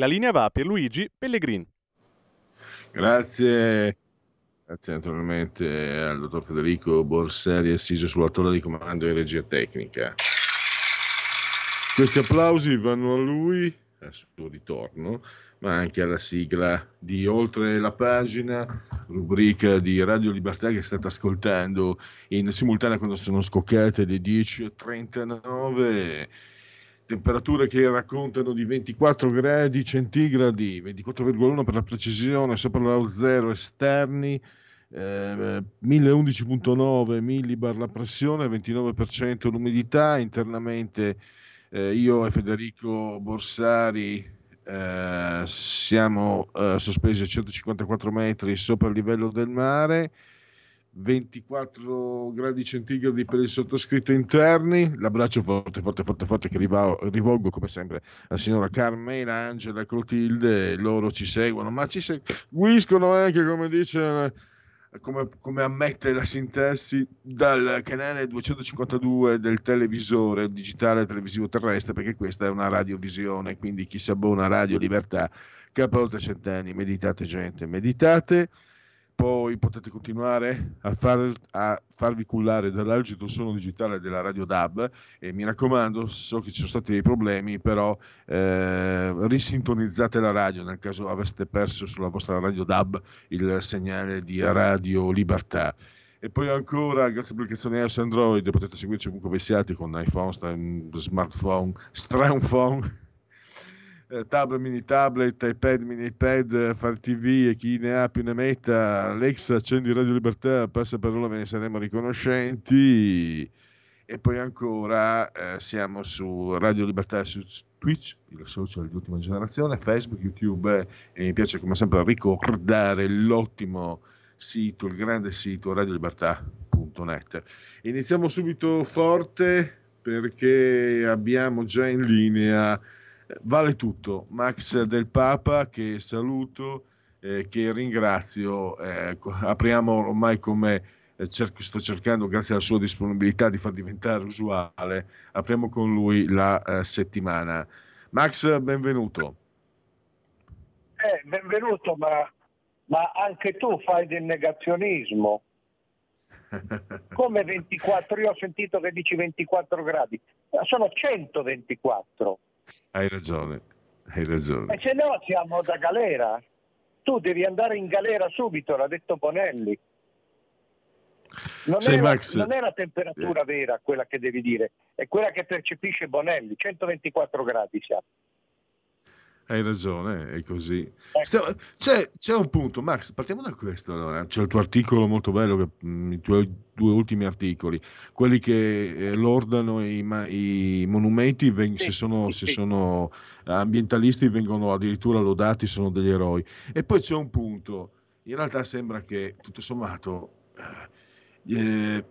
La linea va per Luigi Pellegrin. Grazie. Grazie naturalmente al dottor Federico Borsari, assiso sulla torre di comando in regia tecnica. Questi applausi vanno a lui, al suo ritorno, ma anche alla sigla di Oltre la pagina, rubrica di Radio Libertà che state ascoltando in simultanea quando sono scoccate le 10.39 temperature che raccontano di 24 gradi centigradi, 24,1 per la precisione, sopra lo zero esterni, eh, 1011,9 millibar la pressione, 29% l'umidità, internamente eh, io e Federico Borsari eh, siamo eh, sospesi a 154 metri sopra il livello del mare. 24 gradi centigradi per il sottoscritto interni. L'abbraccio forte, forte, forte, forte che rivolgo come sempre alla signora Carmela, Angela, Clotilde. Loro ci seguono, ma ci seguiscono anche, come dice, come, come ammette la sintesi, dal canale 252 del televisore digitale televisivo terrestre, perché questa è una radiovisione. Quindi chi si abbona a Radio Libertà, capo oltre cent'anni, meditate, gente, meditate poi potete continuare a, far, a farvi cullare dall'algido suono digitale della radio DAB e mi raccomando, so che ci sono stati dei problemi, però eh, risintonizzate la radio nel caso aveste perso sulla vostra radio DAB il segnale di Radio Libertà. E poi ancora, grazie all'applicazione iOS Android, potete seguirci ovunque vi siate con iPhone, smartphone, phone eh, tablet, mini tablet, iPad, mini iPad, Fire TV e chi ne ha più ne metta, Alexa, accendi Radio Libertà, passa parola, ve ne saremo riconoscenti. E poi ancora eh, siamo su Radio Libertà su Twitch, il social di ultima generazione, Facebook, YouTube e mi piace come sempre ricordare l'ottimo sito, il grande sito radiolibertà.net. Iniziamo subito forte perché abbiamo già in linea vale tutto. Max del Papa, che saluto, eh, che ringrazio. Eh, apriamo ormai come eh, cerco, sto cercando, grazie alla sua disponibilità, di far diventare usuale. Apriamo con lui la eh, settimana. Max, benvenuto. Eh, benvenuto, ma, ma anche tu fai del negazionismo. Come 24? Io ho sentito che dici 24 gradi, sono 124. Hai ragione, hai ragione. E se no siamo da galera. Tu devi andare in galera subito, l'ha detto Bonelli. Non, è, Max, non è la temperatura eh. vera quella che devi dire, è quella che percepisce Bonelli, 124 gradi siamo. Hai ragione, è così. Ecco. C'è, c'è, un punto, Max, partiamo da questo allora. C'è il tuo articolo molto bello, che, mm, i tuoi due ultimi articoli, quelli che eh, lordano i, i monumenti, veng- sì, se, sono, sì. se, sono, ambientalisti vengono addirittura lodati, sono degli eroi. E poi c'è un punto, in realtà sembra che tutto sommato... Eh, eh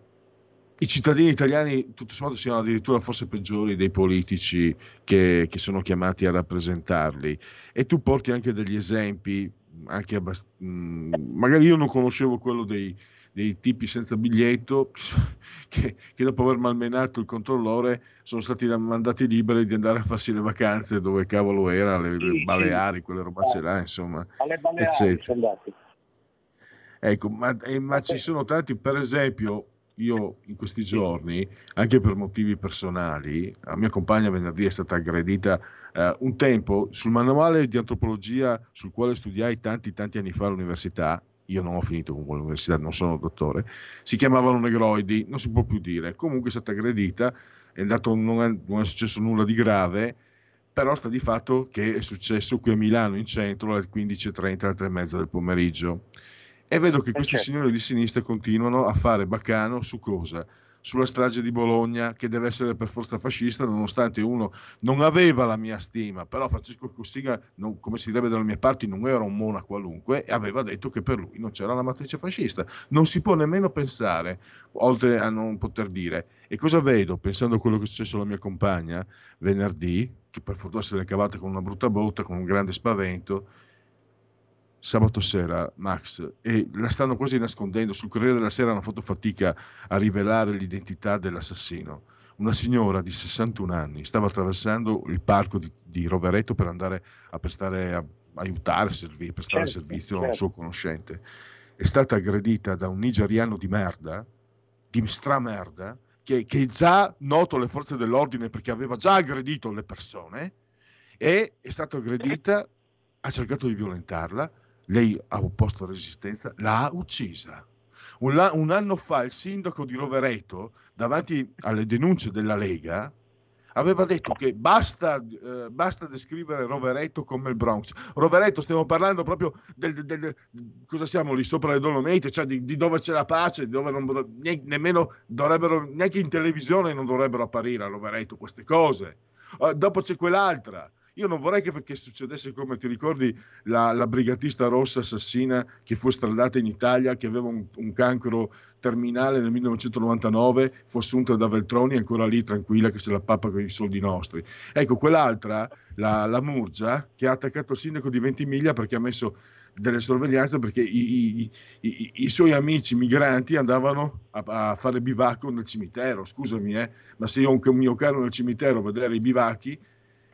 i cittadini italiani tutto sommato siano addirittura forse peggiori dei politici che, che, sono chiamati a rappresentarli. E tu porti anche degli esempi anche abbast- mm, magari io non conoscevo quello dei, dei tipi senza biglietto che, che, dopo aver malmenato il controllore sono stati mandati liberi di andare a farsi le vacanze dove cavolo era, le, le Baleari, quelle robacce là, insomma, alle Baleari eccetera. Ecco, ma, eh, ma ci sono tanti, per esempio, io in questi giorni, anche per motivi personali, la mia compagna venerdì è stata aggredita eh, un tempo sul manuale di antropologia sul quale studiai tanti tanti anni fa all'università, io non ho finito con quell'università, non sono dottore, si chiamavano negroidi, non si può più dire, comunque è stata aggredita, è andato, non, è, non è successo nulla di grave, però sta di fatto che è successo qui a Milano in centro alle 15.30, alle 3.30 del pomeriggio E vedo che questi certo. signori di sinistra continuano a fare baccano su cosa? Sulla strage di Bologna, che deve essere per forza fascista, nonostante uno non aveva la mia stima, però Francesco Cossiga, non- come si direbbe dalle mie parti, non era un mona qualunque e aveva detto che per lui non c'era la matrice fascista. Non si può nemmeno pensare, oltre a non poter dire. E cosa vedo, pensando a quello che è successo alla mia compagna venerdì, che per fortuna se l'è cavata con una brutta botta, con un grande spavento, sabato sera, Max, e la stanno quasi nascondendo. Sul Corriere della Sera hanno fatto fatica a rivelare l'identità dell'assassino. Una signora di 61 anni stava attraversando il parco di, di Rovereto per andare a prestare, a, aiutare, servi- prestare Certo, servizio a un certo. suo conoscente. È stata aggredita da un nigeriano di merda, di stramerda, che, che già noto alle forze dell'ordine perché aveva già aggredito le persone e è stata aggredita, ha cercato di violentarla, lei ha opposto resistenza, l'ha uccisa. Un, la- un anno fa il sindaco di Rovereto, davanti alle denunce della Lega, aveva detto che basta, eh, basta descrivere Rovereto come il Bronx. Rovereto, stiamo parlando proprio del, del- del- cosa siamo lì sopra le Dolomiti, cioè di, di dove c'è la pace, di dove non, ne- nemmeno dovrebbero, neanche in televisione non dovrebbero apparire a Rovereto queste cose. Eh, dopo c'è quell'altra. Io non vorrei che, che succedesse come ti ricordi la, la brigatista rossa assassina che fu stradata in Italia, che aveva un, un cancro terminale nel 1999, fu assunta da Veltroni, ancora lì tranquilla che se la pappa con i soldi nostri. Ecco, quell'altra, la, la Murgia, che ha attaccato il sindaco di Ventimiglia perché ha messo delle sorveglianze perché i, i- i- i suoi amici migranti andavano a, a fare bivacco nel cimitero. Scusami, eh, ma se io ho un mio caro nel cimitero a vedere i bivacchi,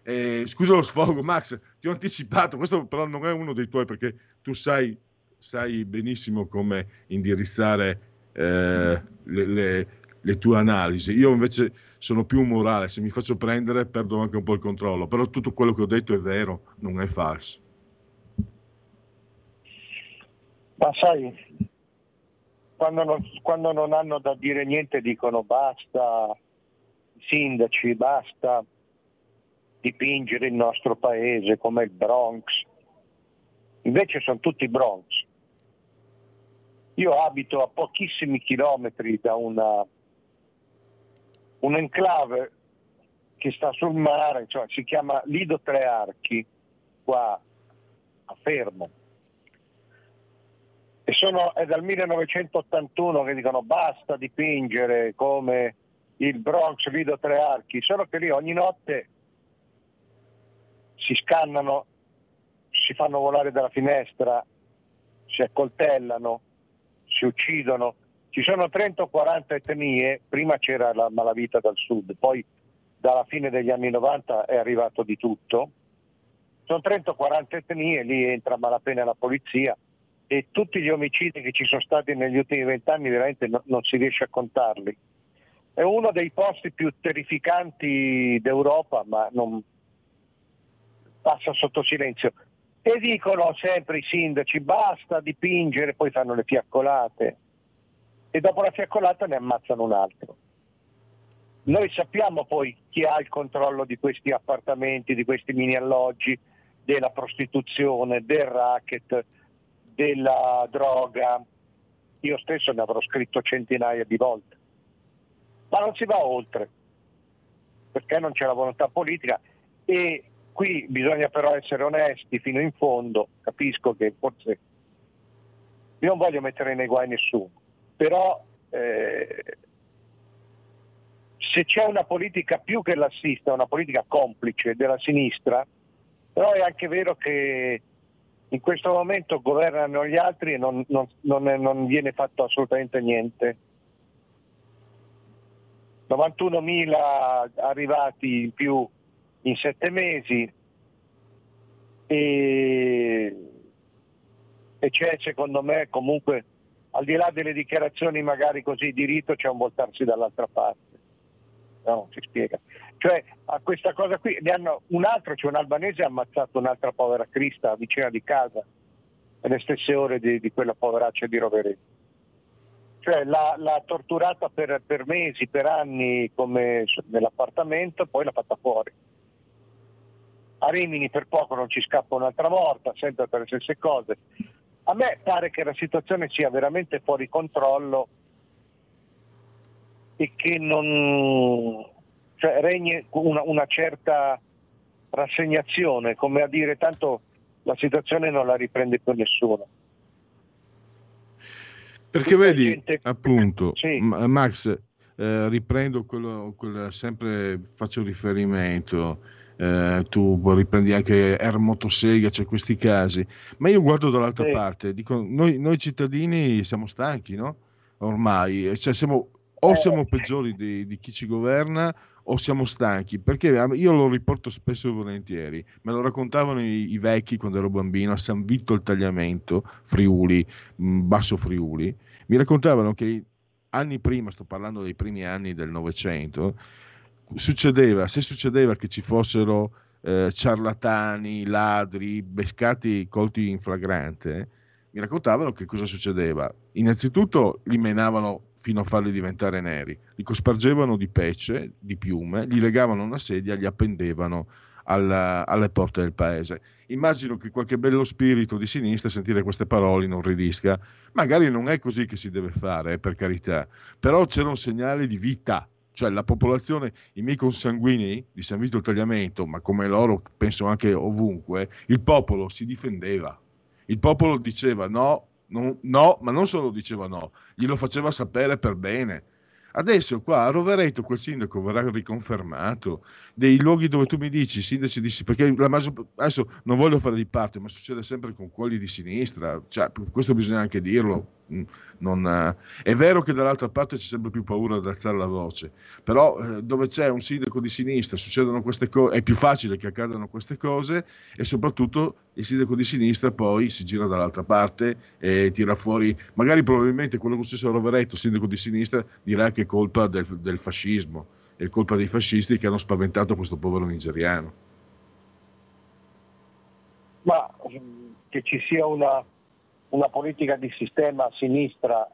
eh, scusa lo sfogo, Max, ti ho anticipato, questo però non è uno dei tuoi perché tu sai, sai benissimo come indirizzare eh, le, le- le tue analisi. Io invece sono più umorale, se mi faccio prendere perdo anche un po' il controllo, però tutto quello che ho detto è vero, non è falso. Ma sai, quando non, quando non hanno da dire niente dicono basta, sindaci, basta dipingere il nostro paese come il Bronx. Invece sono tutti Bronx. Io abito a pochissimi chilometri da una, un enclave che sta sul mare, cioè si chiama Lido Tre Archi, qua a Fermo. E sono, è dal 1981 che dicono basta dipingere come il Bronx Lido Tre Archi, solo che lì ogni notte si scannano, si fanno volare dalla finestra, si accoltellano, si uccidono. Ci sono 30 o 40 etnie, prima c'era la malavita dal sud, poi dalla fine degli anni 90 è arrivato di tutto. Sono 30 o 40 etnie, lì entra malapena la polizia e tutti gli omicidi che ci sono stati negli ultimi vent'anni veramente no- non si riesce a contarli. È uno dei posti più terrificanti d'Europa, ma non passa sotto silenzio. E dicono sempre i sindaci basta dipingere, poi fanno le fiaccolate e dopo la fiaccolata ne ammazzano un altro. Noi sappiamo poi chi ha il controllo di questi appartamenti, di questi mini alloggi, della prostituzione, del racket, della droga. Io stesso ne avrò scritto centinaia di volte. Ma non si va oltre, perché non c'è la volontà politica e qui bisogna però essere onesti fino in fondo, capisco che forse io non voglio mettere nei guai nessuno, però eh, se c'è una politica più che lassista, una politica complice della sinistra, però è anche vero che in questo momento governano gli altri e non, non- non non viene fatto assolutamente niente. 91.000 arrivati in più in sette mesi e, e c'è secondo me comunque al di là delle dichiarazioni magari così di rito c'è un voltarsi dall'altra parte. No, si spiega. Cioè a questa cosa qui ne hanno, un altro, c'è un albanese ha ammazzato un'altra povera crista vicina di casa nelle stesse ore di, di quella poveraccia di Rovereto. Cioè l'ha, l'ha torturata per, per mesi, per anni come nell'appartamento poi l'ha fatta fuori. A Rimini per poco non ci scappa un'altra morta, sempre per le stesse cose. A me pare che la situazione sia veramente fuori controllo e che non cioè, regni una, una certa rassegnazione, come a dire tanto la situazione non la riprende più nessuno. Perché vedi, gente... appunto, sì. Max, eh, riprendo quello, quello, sempre faccio riferimento, eh, tu riprendi anche Ermotosega, c'è questi casi, ma io guardo dall'altra sì. parte, dico, noi, noi, cittadini siamo stanchi, no? Ormai, cioè siamo, o eh. siamo peggiori di, di chi ci governa o siamo stanchi, perché io lo riporto spesso e volentieri, me lo raccontavano i, i vecchi quando ero bambino a San Vito il Tagliamento, Friuli, Basso Friuli, mi raccontavano che anni prima, sto parlando dei primi anni del Novecento, succedeva, se succedeva che ci fossero eh, ciarlatani, ladri, pescati colti in flagrante, mi raccontavano che cosa succedeva. Innanzitutto li menavano fino a farli diventare neri, li cospargevano di pece, di piume, gli legavano una sedia, li appendevano alla, alle porte del paese. Immagino che qualche bello spirito di sinistra sentire queste parole non ridisca. Magari non è così che si deve fare, eh, per carità, però c'era un segnale di vita, cioè la popolazione, i miei consanguini di San Vito Tagliamento, ma come loro penso anche ovunque, il popolo si difendeva. Il popolo diceva no, no, no, ma non solo diceva no, glielo faceva sapere per bene Adesso qua a Rovereto quel sindaco verrà riconfermato, dei luoghi dove tu mi dici, sindaci di perché la maggior, adesso non voglio fare di parte, ma succede sempre con quelli di sinistra, cioè, questo bisogna anche dirlo. Non, eh, è vero che dall'altra parte c'è sempre più paura ad alzare la voce, però eh, dove c'è un sindaco di sinistra succedono queste cose, è più facile che accadano queste cose e soprattutto il sindaco di sinistra poi si gira dall'altra parte e tira fuori, magari probabilmente quello che è successo a Rovereto, sindaco di sinistra, dirà che è colpa del, del fascismo, è colpa dei fascisti che hanno spaventato questo povero nigeriano. Ma mm, che ci sia una una politica di sistema a sinistra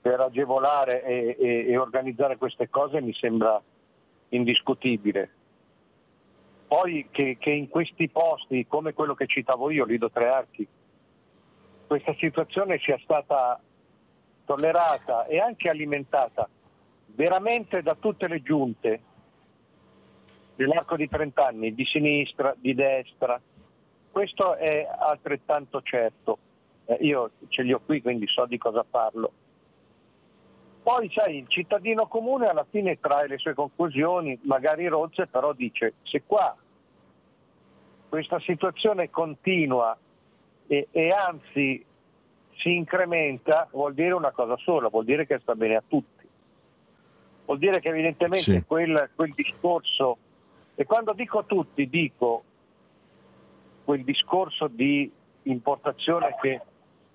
per agevolare e, e, e organizzare queste cose mi sembra indiscutibile. Poi che, che, in questi posti, come quello che citavo io, Lido Tre Archi, questa situazione sia stata tollerata e anche alimentata veramente da tutte le giunte nell'arco di 30 anni, di sinistra, di destra, questo è altrettanto certo eh, io ce li ho qui quindi so di cosa parlo. Poi sai, il cittadino comune alla fine trae le sue conclusioni, magari rozze, però dice se qua questa situazione continua e, e anzi si incrementa, vuol dire una cosa sola, vuol dire che sta bene a tutti. Vuol dire che evidentemente sì. quel, quel discorso, e quando dico tutti dico quel discorso di importazione che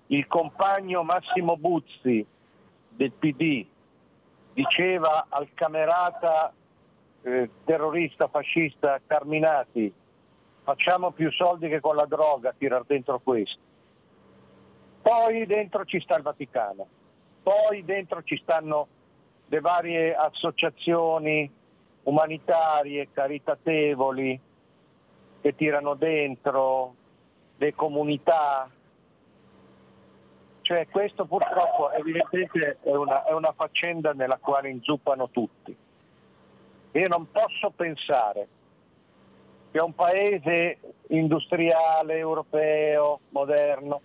il compagno Massimo Buzzi del PD diceva al camerata eh, terrorista fascista Carminati facciamo più soldi che con la droga a tirar dentro questo. Poi dentro ci sta il Vaticano, poi dentro ci stanno le varie associazioni umanitarie, caritatevoli che tirano dentro, le comunità, cioè questo purtroppo evidentemente è una, è una faccenda nella quale inzuppano tutti. Io non posso pensare che un paese industriale, europeo, moderno,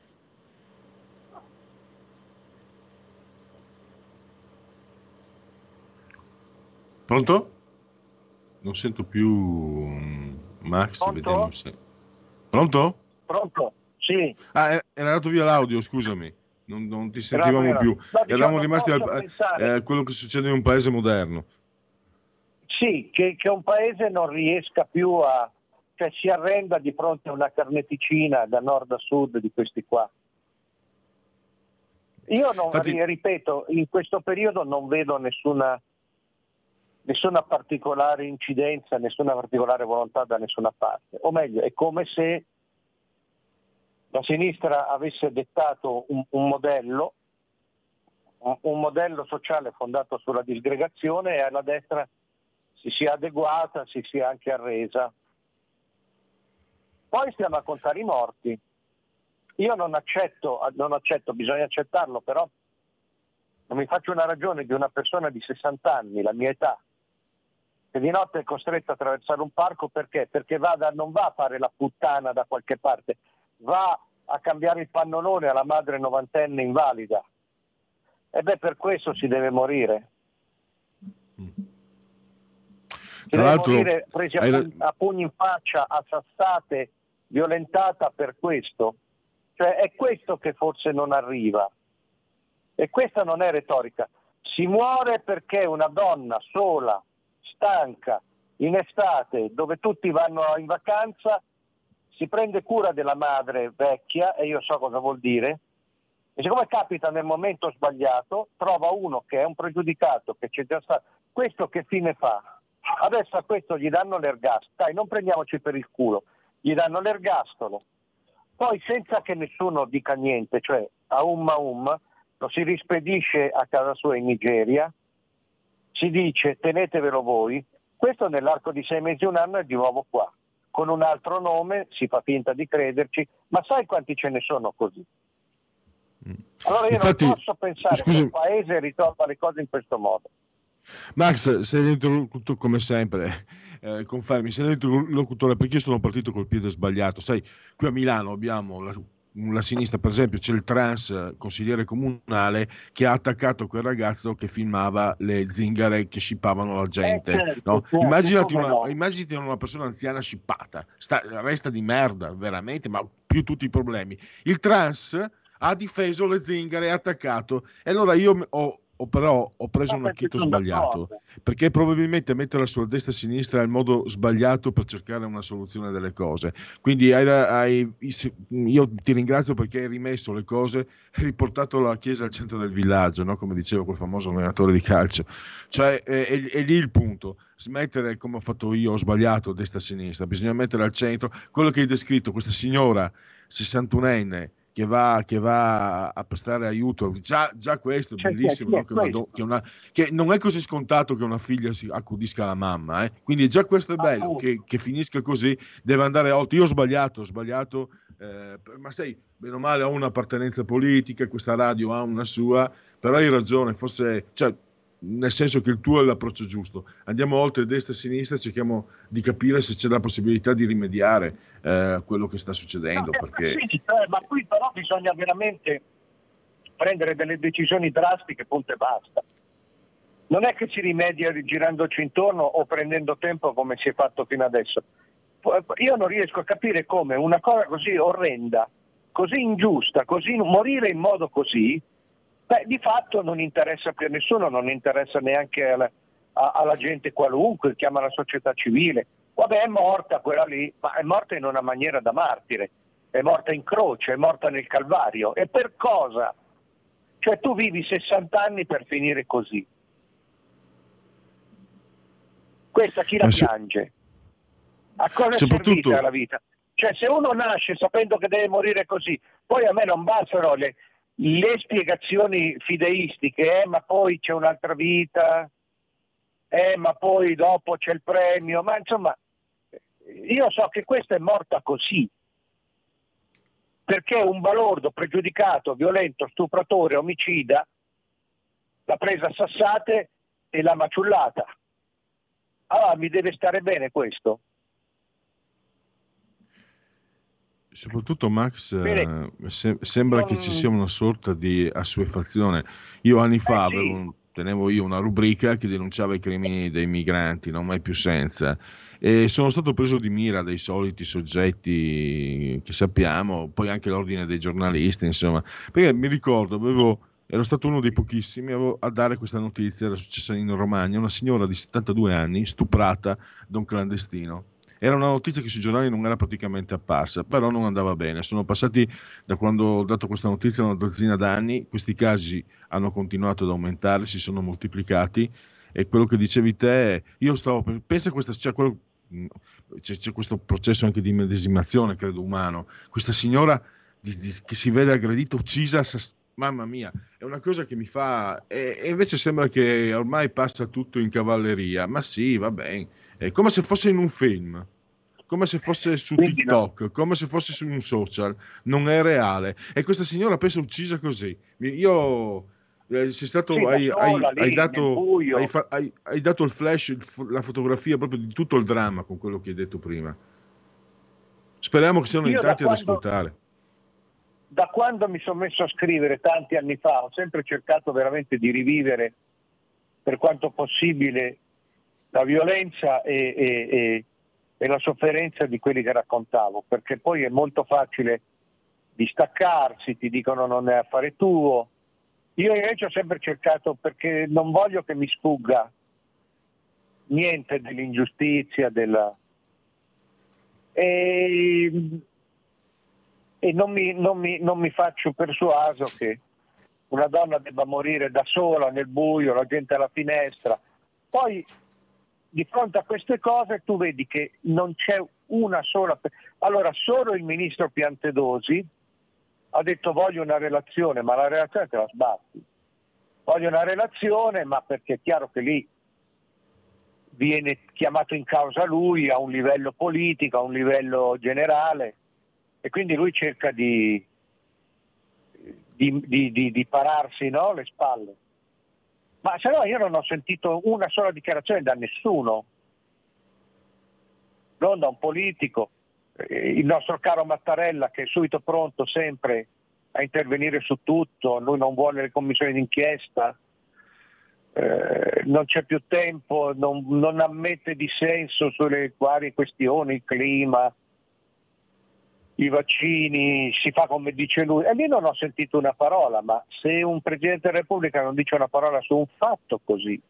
Pronto? Non sento più mm, Max, Pronto? vediamo se... Pronto? Pronto? Sì. Ah, era andato via l'audio, scusami non, non ti sentivamo più. No, Eravamo rimasti al eh, quello che succede in un paese moderno. Sì, che, che, un paese non riesca più a, cioè si arrenda di fronte a una carneticina da nord a sud di questi qua. Io non, Infatti... ripeto, in questo periodo non vedo nessuna, nessuna particolare incidenza, nessuna particolare volontà da nessuna parte. O meglio, è come se la sinistra avesse dettato un, un modello, un, modello sociale fondato sulla disgregazione e alla destra si sia adeguata, si sia anche arresa. Poi stiamo a contare i morti. io non accetto, non accetto, bisogna accettarlo, però non mi faccio una ragione di una persona di 60 anni, la mia età, che di notte è costretta a attraversare un parco perché? Perché vada, non va a fare la puttana da qualche parte, va a cambiare il pannolone alla madre novantenne invalida. E beh, per questo si deve morire. Si Tra deve morire presi a, hai... a pugni in faccia, a sassate, violentata per questo. Cioè è questo che forse non arriva. E questa non è retorica. Si muore perché una donna sola, stanca, in estate, dove tutti vanno in vacanza, si prende cura della madre vecchia, e io so cosa vuol dire, e siccome capita nel momento sbagliato, trova uno che è un pregiudicato, che c'è già stato. Questo che fine fa? Adesso a questo gli danno l'ergastolo, dai non prendiamoci per il culo, gli danno l'ergastolo, poi senza che nessuno dica niente, cioè a umma umma, lo si rispedisce a casa sua in Nigeria, si dice tenetevelo voi, questo nell'arco di sei mesi, un anno è di nuovo qua, con un altro nome, si fa finta di crederci, ma sai quanti ce ne sono così? Mm. Allora io Infatti, non posso pensare scusi, che un paese risolva le cose in questo modo. Max, sei l'interlocutore come sempre, eh, confermi, sei l'interlocutore perché io sono partito col piede sbagliato. Sai, qui a Milano abbiamo la la sinistra, per esempio, c'è il trans consigliere comunale che ha attaccato quel ragazzo che filmava le zingare che scippavano la gente. Eh, certo, no? certo, immaginati, una, no. immaginati, una, persona anziana scippata, sta, resta di merda, veramente, ma più tutti i problemi. Il trans ha difeso le zingare, ha attaccato. E allora io ho, o però ho preso un acchito sbagliato, perché probabilmente mettere sulla destra e sinistra è il modo sbagliato per cercare una soluzione delle cose. Quindi hai, hai, io ti ringrazio perché hai rimesso le cose, hai riportato la chiesa al centro del villaggio, no? come diceva quel famoso allenatore di calcio. Cioè è, è, è lì il punto, smettere come ho fatto io, ho sbagliato destra e sinistra, bisogna mettere al centro quello che hai descritto, questa signora 61enne che va, che va, a prestare aiuto. Già, già questo è cioè, bellissimo, no? che, una, che, una, che, non è così scontato che una figlia si accudisca la mamma. Eh? Quindi già questo è bello, che, che, finisca così, deve andare oltre. Io ho sbagliato, ho sbagliato, eh, ma sai, bene o male ho un'appartenenza politica, questa radio ha una sua, però hai ragione, forse... Cioè, nel senso che il tuo è l'approccio giusto. Andiamo oltre destra e sinistra e cerchiamo di capire se c'è la possibilità di rimediare eh, a quello che sta succedendo. No, perché... sì, eh, ma qui però bisogna veramente prendere delle decisioni drastiche, punto e basta. Non è che si rimedia girandoci intorno o prendendo tempo come si è fatto fino adesso. Io non riesco a capire come una cosa così orrenda, così ingiusta, così, morire in modo così, Beh, di fatto non interessa più a nessuno, non interessa neanche alla, alla gente qualunque, chiama la società civile. Vabbè, è morta quella lì, ma è morta in una maniera da martire, è morta in croce, è morta nel Calvario. E per cosa? Cioè tu vivi 60 anni per finire così. Questa chi la piange? A cosa è servita la vita? Cioè se uno nasce sapendo che deve morire così, poi a me non bastano le, le spiegazioni fideistiche, eh, ma poi c'è un'altra vita, eh, ma poi dopo c'è il premio, ma insomma, io so che questa è morta così, perché un balordo pregiudicato, violento, stupratore, omicida, l'ha presa a sassate e l'ha maciullata. Allora mi deve stare bene questo? Soprattutto Max, eh, se- sembra che ci sia una sorta di assuefazione. Io anni fa eh, avevo, tenevo io una rubrica che denunciava i crimini dei migranti, non mai più senza, e sono stato preso di mira dai soliti soggetti che sappiamo, poi anche l'ordine dei giornalisti, insomma, perché mi ricordo, avevo, ero stato uno dei pochissimi a dare questa notizia, era successa in Romagna, una signora di 72 anni stuprata da un clandestino era una notizia che sui giornali non era praticamente apparsa, però non andava bene. Sono passati da quando ho dato questa notizia una dozzina d'anni, questi casi hanno continuato ad aumentare, si sono moltiplicati e quello che dicevi te, io stavo, pensa a questa, cioè quello, c'è, c'è, questo processo anche di medesimazione, credo, umano. Questa signora di, di, che si vede aggredita, uccisa, mamma mia, è una cosa che mi fa... E, e, invece sembra che ormai passa tutto in cavalleria, ma sì, va bene, è come se fosse in un film. come se fosse su TikTok, come se fosse su un social, non è reale. E questa signora pensa uccisa così. Io eh, sei stato, sì, hai, hai, hai, dato, hai, dato, il flash, il, la fotografia proprio di tutto il dramma con quello che hai detto prima. Speriamo che siano in tanti ad ascoltare. Da quando mi sono messo a scrivere tanti anni fa, ho sempre cercato veramente di rivivere per quanto possibile la violenza e, e, e, e la sofferenza di quelli che raccontavo, perché poi è molto facile distaccarsi, ti dicono non è affare tuo. Io invece ho sempre cercato, perché non voglio che mi sfugga niente dell'ingiustizia, della... e, e non, mi, non, mi, non mi faccio persuaso che una donna debba morire da sola nel buio, la gente alla finestra. Poi di fronte a queste cose tu vedi che non c'è una sola... Allora solo il ministro Piantedosi ha detto voglio una relazione, ma la relazione te la sbatti. Voglio una relazione, ma perché è chiaro che lì viene chiamato in causa lui a un livello politico, a un livello generale e quindi lui cerca di, di, di, di, pararsi no, le spalle. Ma se no io non ho sentito una sola dichiarazione da nessuno, non da un politico. Eh, il nostro caro Mattarella che è subito pronto sempre a intervenire su tutto, lui non vuole le commissioni d'inchiesta, eh, non c'è più tempo, non, non ammette dissenso sulle varie questioni, il clima, i vaccini, si fa come dice lui. E lì non ho sentito una parola, ma se un Presidente della Repubblica non dice una parola su un fatto così,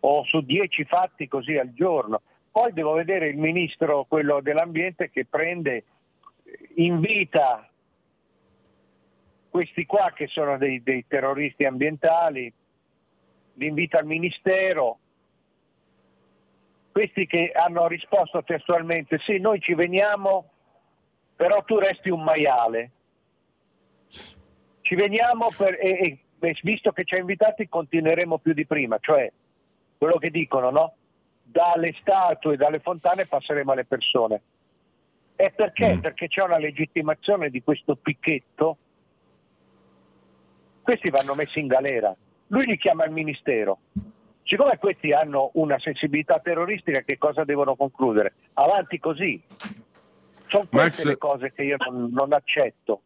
o su dieci fatti così al giorno, poi devo vedere il Ministro, quello dell'Ambiente, che prende, invita questi qua che sono dei, dei terroristi ambientali, li invita al Ministero, questi che hanno risposto testualmente sì, noi ci veniamo però tu resti un maiale. Ci veniamo per, e, e visto che ci hai invitati continueremo più di prima, cioè quello che dicono, no? Dalle statue, dalle fontane passeremo alle persone. E perché? Mm. Perché c'è una legittimazione di questo picchetto. Questi vanno messi in galera. Lui li chiama il ministero. Siccome questi hanno una sensibilità terroristica, che cosa devono concludere? Avanti così. Sono queste Max, le cose che io non, non accetto.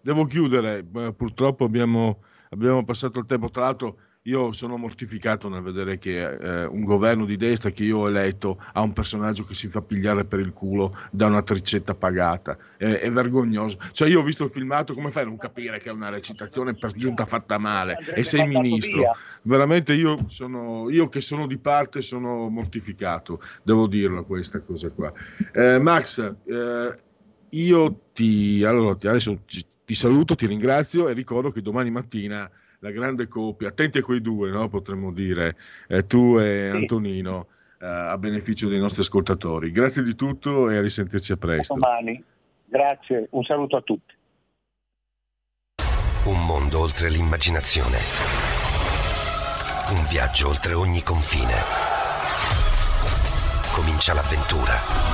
Devo chiudere, purtroppo abbiamo, abbiamo passato il tempo. Tra l'altro, io sono mortificato nel vedere che eh, un governo di destra che io ho eletto ha un personaggio che si fa pigliare per il culo da una tricetta pagata. È, è vergognoso. Cioè, io ho visto il filmato, come fai a non capire che è una recitazione per giunta fatta male? E sei ministro. Via. Veramente io, sono, io che sono di parte sono mortificato, devo dirlo questa cosa qua. Eh, Max, eh, io ti, allora, adesso ti saluto, ti ringrazio e ricordo che domani mattina la grande coppia, attenti a quei due, no? potremmo dire, eh, tu e sì. Antonino, eh, a beneficio dei nostri ascoltatori. Grazie di tutto e a risentirci a presto. Domani, grazie, un saluto a tutti. Un mondo oltre l'immaginazione, un viaggio oltre ogni confine. Comincia l'avventura.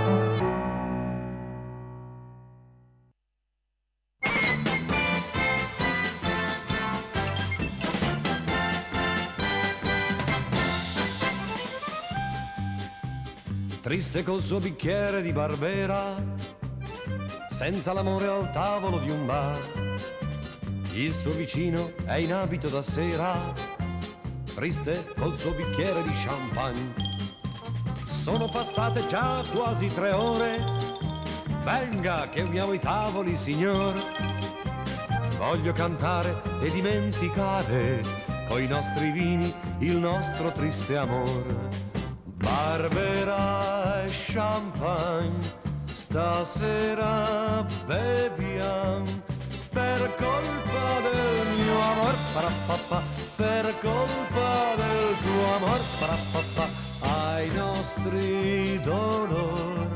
Triste col suo bicchiere di barbera, senza l'amore al tavolo di un bar. Il suo vicino è in abito da sera, triste col suo bicchiere di champagne. Sono passate già quasi tre ore, venga che uniamo i tavoli, signor. Voglio cantare e dimenticare coi nostri vini il nostro triste amore. Barbera e champagne, stasera beviam per colpa del mio amor, parapapà, per colpa del tuo amor, parapapà, ai nostri dolor.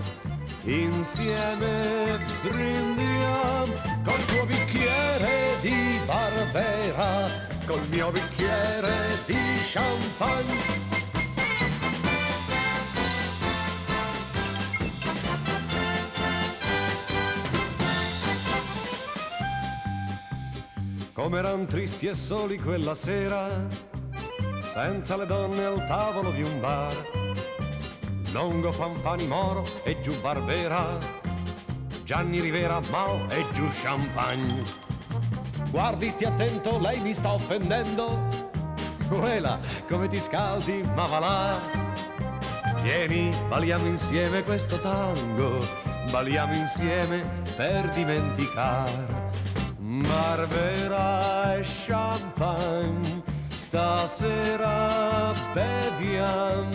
Insieme brindiamo col tuo bicchiere di Barbera, col mio bicchiere di champagne. Come eran tristi e soli quella sera, senza le donne al tavolo di un bar. Longo Fanfani Moro e giù Barbera, Gianni Rivera, Mao e giù Champagne. Guardi, stia attento, lei mi sta offendendo. Quella, come ti scaldi, ma va là. Vieni, balliamo insieme questo tango, balliamo insieme per dimenticare Barbera e champagne, stasera beviam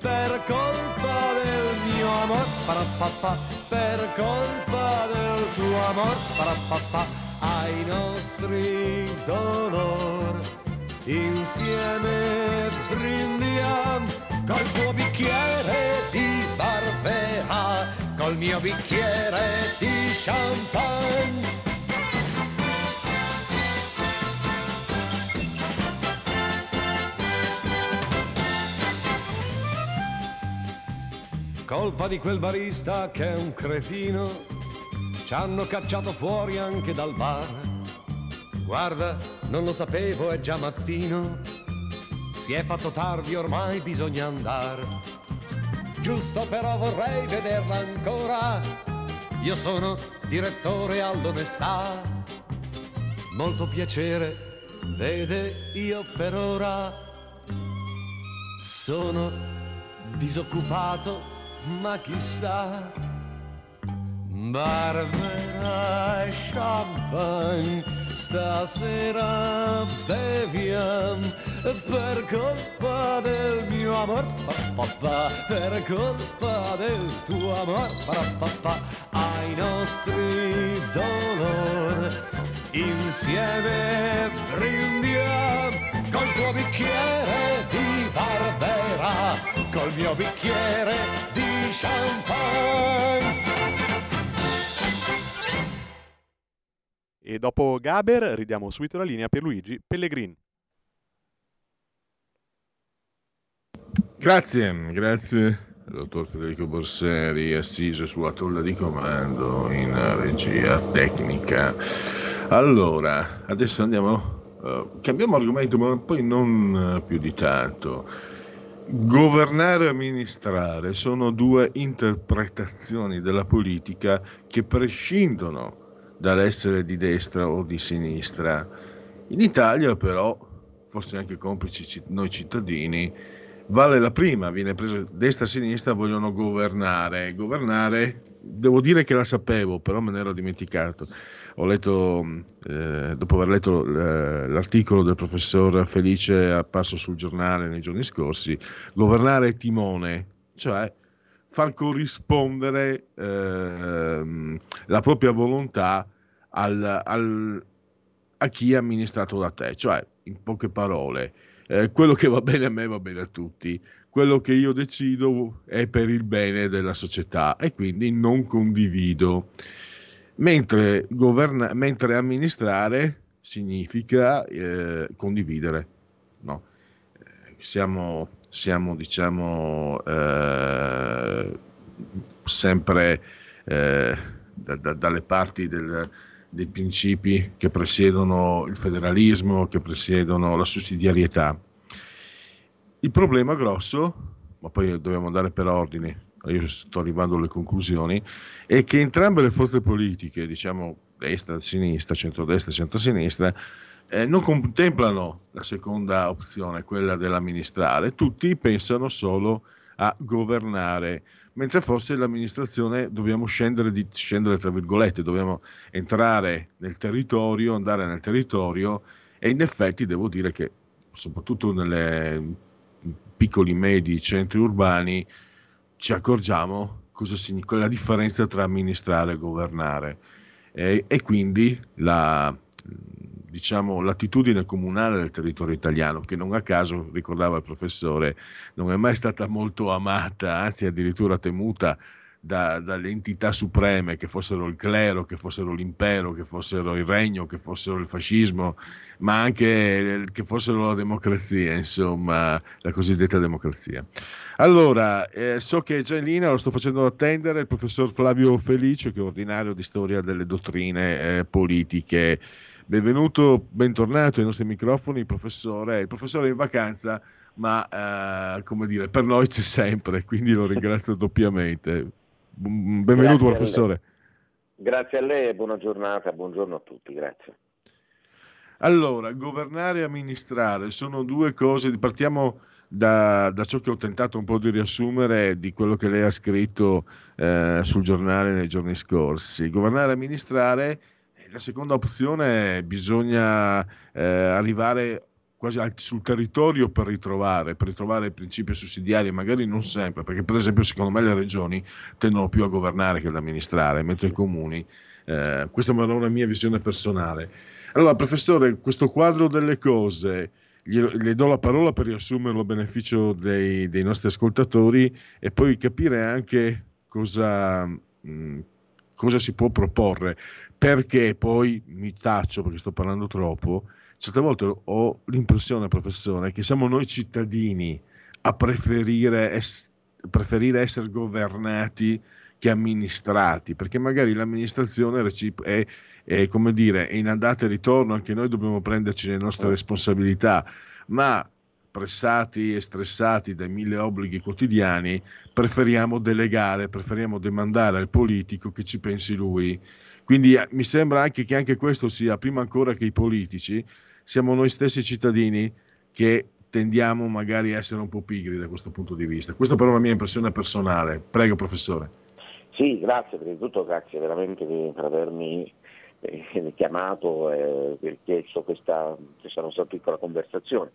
per colpa del mio amor, parapapà, per colpa del tuo amor, parapapà, ai nostri dolor. Insieme brindiam col tuo bicchiere di Barbera, col mio bicchiere di champagne. Colpa di quel barista che è un cretino, ci hanno cacciato fuori anche dal bar. Guarda, non lo sapevo, è già mattino, si è fatto tardi, ormai bisogna andare. Giusto però vorrei vederla ancora, io sono direttore all'onestà. Molto piacere, vede, io per ora sono disoccupato ma chissà Barbera e champagne stasera beviam per colpa del mio amor. Papà per colpa del tuo amor. Papà ai nostri dolor. Insieme brindiam col tuo bicchiere di Barbera col mio bicchiere di champagne. E dopo Gaber ridiamo subito la linea per Luigi Pellegrin. Grazie, grazie dottor Federico Borseri, assiso sulla tolla di comando in regia tecnica. Allora, adesso andiamo, uh, cambiamo argomento, ma poi non uh, più di tanto. Governare e amministrare sono due interpretazioni della politica che prescindono dall'essere di destra o di sinistra. In Italia però, forse anche complici noi cittadini, vale la prima, viene preso destra e sinistra, vogliono governare. Governare, devo dire che la sapevo, però me ne ero dimenticato ho letto, eh, dopo aver letto eh, l'articolo del professor Felice apparso sul giornale nei giorni scorsi, governare timone, cioè far corrispondere eh, la propria volontà al, al, a chi è amministrato da te, cioè in poche parole, eh, quello che va bene a me va bene a tutti, quello che io decido è per il bene della società e quindi non condivido mentre, governa- mentre amministrare significa eh, condividere. No? Eh, siamo, siamo, diciamo, eh, sempre eh, da, da, dalle parti del, dei principi che presiedono il federalismo, che presiedono la sussidiarietà. Il problema grosso, ma poi dobbiamo andare per ordine, io sto arrivando alle conclusioni, è che entrambe le forze politiche, diciamo destra, sinistra, centrodestra, centrosinistra, eh, non contemplano la seconda opzione, quella dell'amministrare, tutti pensano solo a governare, mentre forse l'amministrazione dobbiamo scendere, di, scendere tra virgolette, dobbiamo entrare nel territorio, andare nel territorio e in effetti devo dire che soprattutto nei piccoli medi centri urbani ci accorgiamo significa la differenza tra amministrare e governare. eh, e quindi la, diciamo, l'attitudine comunale del territorio italiano, che non a caso, ricordava il professore, non è mai stata molto amata, anzi addirittura temuta da, dalle entità supreme, che fossero il clero, che fossero l'impero, che fossero il regno, che fossero il fascismo, ma anche che fossero la democrazia, insomma, la cosiddetta democrazia. Allora, eh, so che è già in linea, lo sto facendo attendere, il professor Flavio Felice, che è ordinario di storia delle dottrine eh, politiche. Benvenuto, bentornato ai nostri microfoni, professore. Il professore è in vacanza, ma eh, come dire, per noi c'è sempre, quindi lo ringrazio doppiamente. Benvenuto grazie professore. Grazie a lei e buona giornata, buongiorno a tutti, grazie. Allora, governare e amministrare sono due cose, partiamo da, da, ciò che ho tentato un po' di riassumere di quello che lei ha scritto eh, sul giornale nei giorni scorsi. Governare e amministrare, la seconda opzione bisogna eh, arrivare quasi sul territorio per ritrovare, per ritrovare il principio sussidiario, magari non sempre, perché per esempio secondo me le regioni tendono più a governare che ad amministrare, mentre i comuni, eh, questa è una mia visione personale. Allora, professore, questo quadro delle cose, le do la parola per riassumerlo a beneficio dei, dei nostri ascoltatori e poi capire anche cosa, mh, cosa si può proporre, perché poi mi taccio perché sto parlando troppo certe volte ho l'impressione, professore, che siamo noi cittadini a preferire, es- preferire essere governati che amministrati, perché magari l'amministrazione è, è, come dire, è in andata e ritorno, anche noi dobbiamo prenderci le nostre responsabilità, ma pressati e stressati dai mille obblighi quotidiani, preferiamo delegare, preferiamo demandare al politico che ci pensi lui. Quindi eh, mi sembra anche che anche questo sia, prima ancora che i politici, siamo noi stessi cittadini che tendiamo magari a essere un po' pigri da questo punto di vista. Questa però è una mia impressione personale. Prego, professore. Sì, grazie, prima di tutto grazie veramente per avermi eh, chiamato e per chiesto questa, questa nostra piccola conversazione.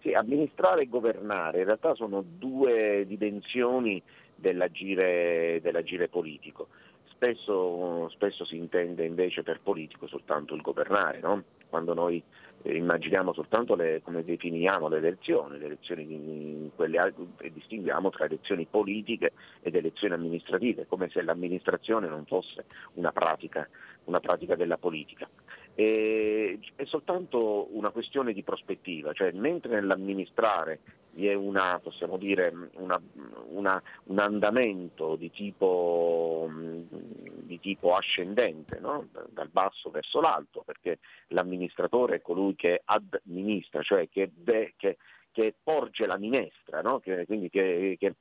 Sì, amministrare e governare in realtà sono due dimensioni dell'agire, dell'agire politico. Spesso, spesso, si intende invece per politico soltanto il governare, no? quando noi eh, immaginiamo soltanto le, come definiamo le elezioni, le elezioni quelle, e distinguiamo tra elezioni politiche ed elezioni amministrative, come se l'amministrazione non fosse una pratica, una pratica della politica. E, è soltanto una questione di prospettiva, cioè mentre nell'amministrare vi è una, dire, una, una, un andamento di tipo, di tipo ascendente, no? dal basso verso l'alto, perché l'amministratore è colui che amministra, cioè che, de, che, che porge la minestra, no? che, quindi che, che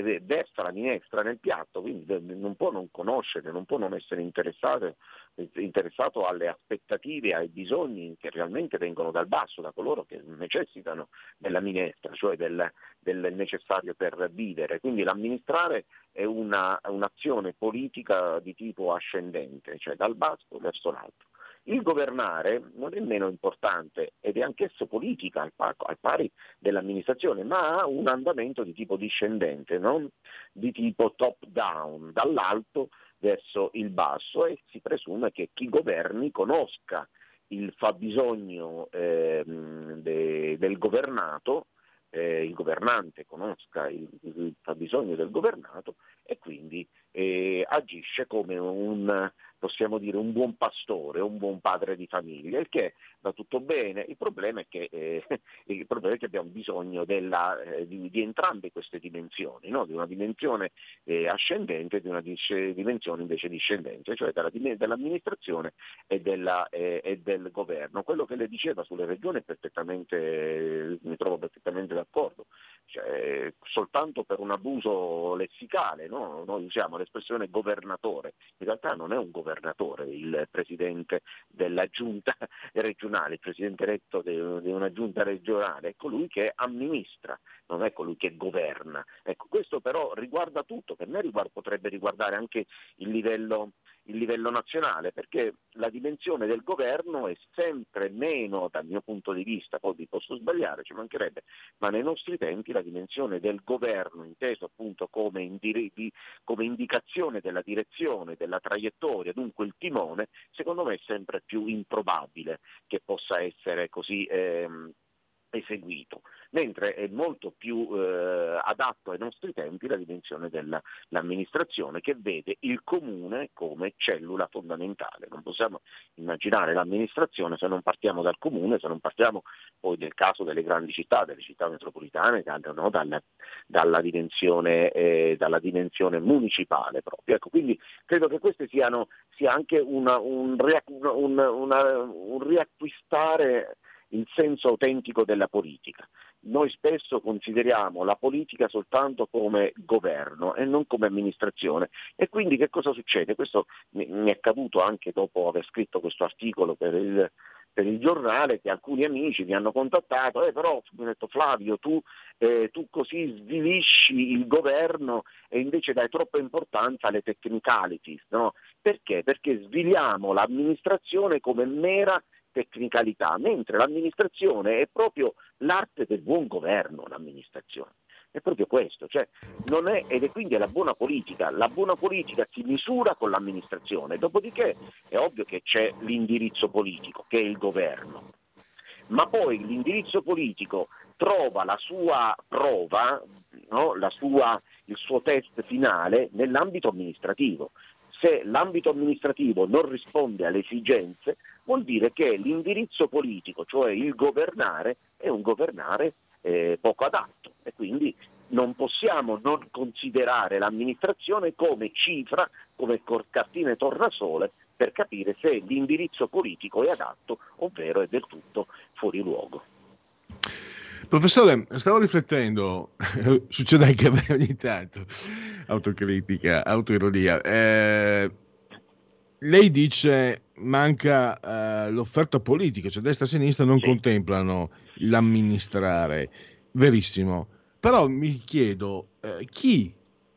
versa la minestra nel piatto, quindi non può non conoscere, non può non essere interessato, interessato alle aspettative, ai bisogni che realmente vengono dal basso, da coloro che necessitano della minestra, cioè del, del necessario per vivere. Quindi l'amministrare è una, un'azione politica di tipo ascendente, cioè dal basso verso l'alto. Il governare non è meno importante ed è anch'esso politica al, pari dell'amministrazione, ma ha un andamento di tipo discendente, non di tipo top down, dall'alto verso il basso e si presume che chi governi conosca il fabbisogno eh, de, del governato, eh, il governante conosca il, il fabbisogno del governato e quindi eh, agisce come un, possiamo dire, un buon pastore, un buon padre di famiglia, il che va tutto bene. Il problema è che, eh, problema è che abbiamo bisogno della, eh, di, di, entrambe queste dimensioni, no? di una dimensione eh, ascendente e di una dimensione invece discendente, cioè della, dell'amministrazione e, della, eh, e, del governo. Quello che lei diceva sulle regioni mi trovo perfettamente d'accordo, cioè, soltanto per un abuso lessicale, no? noi usiamo l'espressione governatore, in realtà non è un governatore il presidente della giunta regionale, il presidente eletto di una giunta regionale, è colui che amministra, non è colui che governa. Ecco, questo però riguarda tutto, per me riguarda, potrebbe riguardare anche il livello, il livello nazionale, perché la dimensione del governo è sempre meno, dal mio punto di vista, poi vi posso sbagliare, ci mancherebbe, ma nei nostri tempi la dimensione del governo, inteso appunto come, indiri- come indicazione della direzione, della traiettoria, dunque il timone, secondo me è sempre più improbabile che possa essere così ehm, eseguito, mentre è molto più eh, adatto ai nostri tempi la dimensione dell'amministrazione che vede il comune come cellula fondamentale. Non possiamo immaginare l'amministrazione se non partiamo dal comune, se non partiamo poi del caso delle grandi città, delle città metropolitane, no, dalla, dalla, dimensione, eh, dalla, dimensione, municipale proprio. Ecco, quindi credo che questo sia anche una, un, un, una, un riacquistare il senso autentico della politica. Noi spesso consideriamo la politica soltanto come governo e non come amministrazione e quindi che cosa succede? Questo mi è accaduto anche dopo aver scritto questo articolo per il, per il giornale che alcuni amici mi hanno contattato, eh, però mi hanno detto Flavio tu, eh, tu così svilisci il governo e invece dai troppa importanza alle technicalities, no? Perché? Perché sviliamo l'amministrazione come mera tecnicalità, mentre l'amministrazione è proprio l'arte del buon governo, l'amministrazione. È proprio questo, cioè è, ed è quindi la buona politica. La buona politica si misura con l'amministrazione, dopodiché è ovvio che c'è l'indirizzo politico, che è il governo. Ma poi l'indirizzo politico trova la sua prova, no? la sua, il suo test finale nell'ambito amministrativo. Se l'ambito amministrativo non risponde alle esigenze, vuol dire che l'indirizzo politico, cioè il governare, è un governare eh, poco adatto e quindi non possiamo non considerare l'amministrazione come cifra, come cartine tornasole per capire se l'indirizzo politico è adatto ovvero è del tutto fuori luogo. Professore, stavo riflettendo, succede anche a me ogni tanto, autocritica, autoironia. Eh, lei dice manca eh, l'offerta politica, cioè destra e sinistra non sì. contemplano l'amministrare, verissimo. Però mi chiedo eh, chi,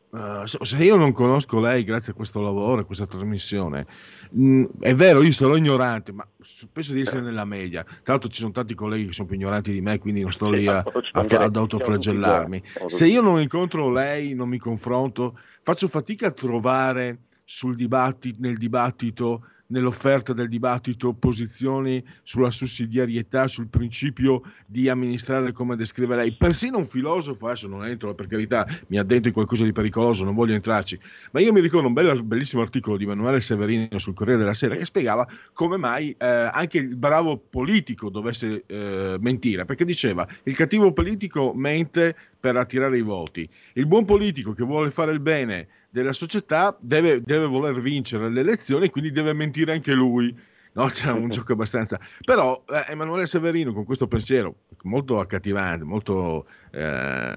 uh, se io non conosco lei grazie a questo lavoro, a questa trasmissione, mh, mm, è vero, io sono ignorante, ma penso di essere nella media. Tra l'altro ci sono tanti colleghi che sono più ignoranti di me, quindi non sto lì a, a, ad autoflagellarmi. Se io non incontro lei, non mi confronto, faccio fatica a trovare sul dibattito, nel dibattito, nell'offerta del dibattito, posizioni sulla sussidiarietà, sul principio di amministrare come descrive lei. Persino un filosofo, adesso non entro per carità, mi addentro in qualcosa di pericoloso, non voglio entrarci, ma io mi ricordo un bel, bellissimo articolo di Emanuele Severino sul Corriere della Sera che spiegava come mai eh, anche il bravo politico dovesse eh, mentire, perché diceva il cattivo politico mente per attirare i voti, il buon politico che vuole fare il bene della società deve, deve voler vincere le elezioni, quindi deve mentire anche lui. No, c'è un gioco abbastanza. Però eh, Emanuele Severino con questo pensiero molto accattivante, molto eh,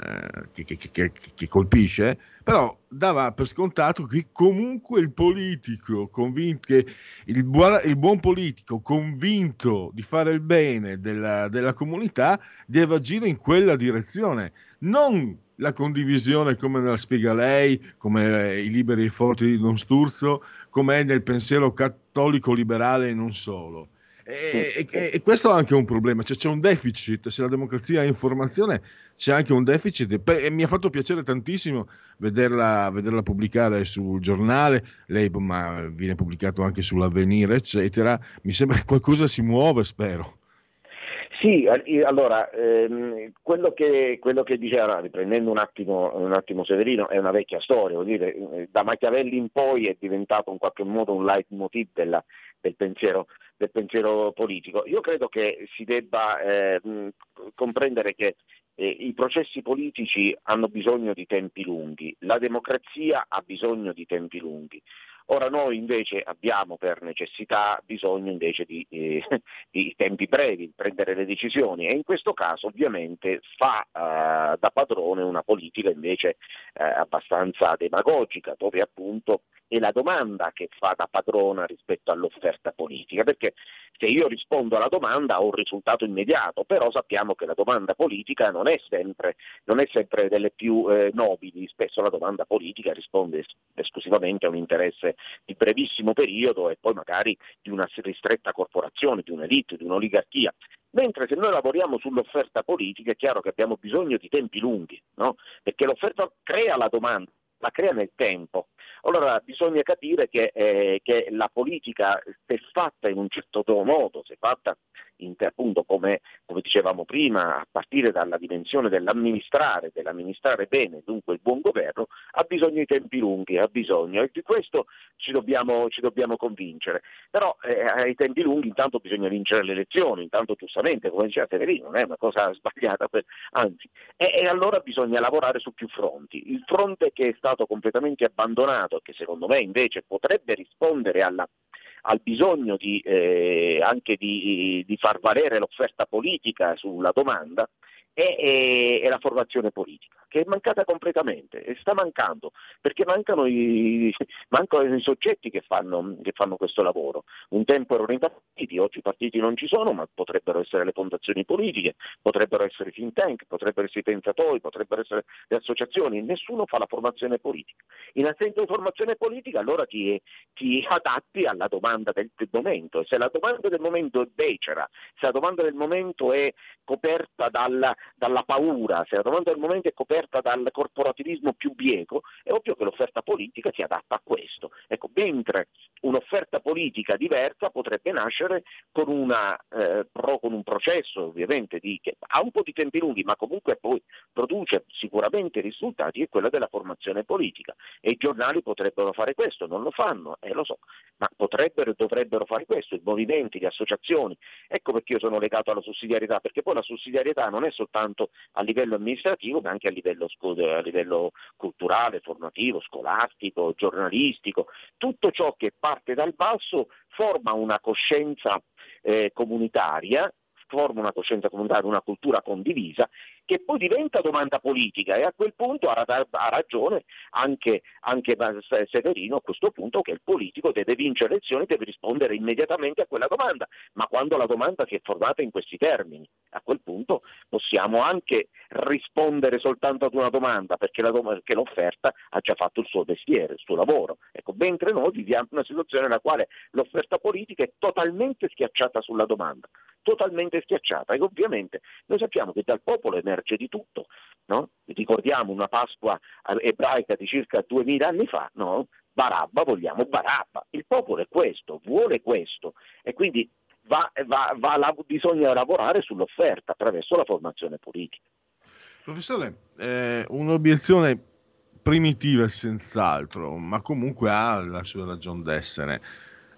che, che, che, che, colpisce, però dava per scontato che comunque il politico convinto, che il, buon, il buon politico convinto di fare il bene della, della comunità deve agire in quella direzione, non la condivisione come la spiega lei, come i liberi e forti di Don Sturzo, come è nel pensiero cattolico liberale e non solo. E, e, e, questo è anche un problema, cioè c'è un deficit, se la democrazia è informazione c'è anche un deficit e mi ha fatto piacere tantissimo vederla, vederla pubblicare sul giornale, lei ma viene pubblicato anche sull'avvenire eccetera, mi sembra che qualcosa si muove spero. Sì, allora, ehm, quello, che, quello, che, diceva, riprendendo un attimo, un attimo, Severino, è una vecchia storia, dire, eh, da Machiavelli in poi è diventato in qualche modo un leitmotiv della, del, pensiero, del, pensiero, politico. Io credo che si debba eh, comprendere che eh, i processi politici hanno bisogno di tempi lunghi, la democrazia ha bisogno di tempi lunghi. Ora noi invece abbiamo per necessità bisogno invece di, eh, di tempi brevi, prendere le decisioni e in questo caso ovviamente fa eh, da padrone una politica invece eh, abbastanza demagogica, dove appunto è la domanda che fa da padrona rispetto all'offerta politica, perché Se io rispondo alla domanda ho un risultato immediato, però sappiamo che la domanda politica non è sempre, non è sempre delle più eh, nobili, spesso la domanda politica risponde es- esclusivamente a un interesse di brevissimo periodo e poi magari di una ristretta corporazione, di un'elite, di un'oligarchia. Mentre se noi lavoriamo sull'offerta politica è chiaro che abbiamo bisogno di tempi lunghi, no? perché l'offerta crea la domanda, la crea nel tempo. Allora bisogna capire che, eh, che, la politica, se fatta in un certo modo, se fatta appunto come, come, dicevamo prima, a partire dalla dimensione dell'amministrare, dell'amministrare bene, dunque il buon governo, ha bisogno di tempi lunghi, ha bisogno e di questo ci dobbiamo, ci dobbiamo convincere. Però eh, ai tempi lunghi intanto bisogna vincere le elezioni, intanto giustamente, come diceva Severino, non è una cosa sbagliata, per, anzi, e, e allora bisogna lavorare su più fronti. Il fronte che è stato completamente abbandonato, che secondo me invece potrebbe rispondere alla al bisogno di, eh, anche di, di, far valere l'offerta politica sulla domanda è, è, la formazione politica, che è mancata completamente e sta mancando, perché mancano i, mancano i soggetti che fanno, che fanno, questo lavoro. Un tempo erano i partiti, oggi i partiti non ci sono, ma potrebbero essere le fondazioni politiche, potrebbero essere i think tank, potrebbero essere i pensatori, potrebbero essere le associazioni, nessuno fa la formazione politica. In assenza di formazione politica allora ti, ti adatti alla domanda del, del momento e se la domanda del momento è becera, se la domanda del momento è coperta dalla, dalla paura, se la domanda del momento è coperta dal corporativismo più bieco, è ovvio che l'offerta politica si adatta a questo. Ecco, mentre un'offerta politica diversa potrebbe nascere con, una, eh, con un processo ovviamente di, che ha un po' di tempi lunghi, ma comunque poi produce sicuramente risultati, è quella della formazione politica. E i giornali potrebbero fare questo, non lo fanno, eh, lo so, ma potrebbero e dovrebbero fare questo, i movimenti, le associazioni. Ecco perché io sono legato alla sussidiarietà, perché poi la sussidiarietà non è soltanto soltanto a livello amministrativo ma anche a livello, a livello culturale, formativo, scolastico, giornalistico. Tutto ciò che parte dal basso forma una coscienza eh, comunitaria forma una coscienza comunitaria, una cultura condivisa che poi diventa domanda politica e a quel punto ha, ragione anche, anche, Severino a questo punto che il politico deve vincere le elezioni, deve rispondere immediatamente a quella domanda, ma quando la domanda si è formata in questi termini, a quel punto possiamo anche rispondere soltanto ad una domanda perché, la, perché l'offerta ha già fatto il suo mestiere, il suo lavoro. Ecco, mentre noi viviamo una situazione nella quale l'offerta politica è totalmente schiacciata sulla domanda, totalmente schiacciata e ovviamente noi sappiamo che dal popolo emerge emerge di tutto. No? Ricordiamo una Pasqua ebraica di circa 2000 anni fa, no? Barabba, vogliamo Barabba. Il popolo è questo, vuole questo e quindi va, va, va, bisogna lavorare sull'offerta attraverso la formazione politica. Professore, eh, un'obiezione primitiva senz'altro, ma comunque ha la sua ragione d'essere.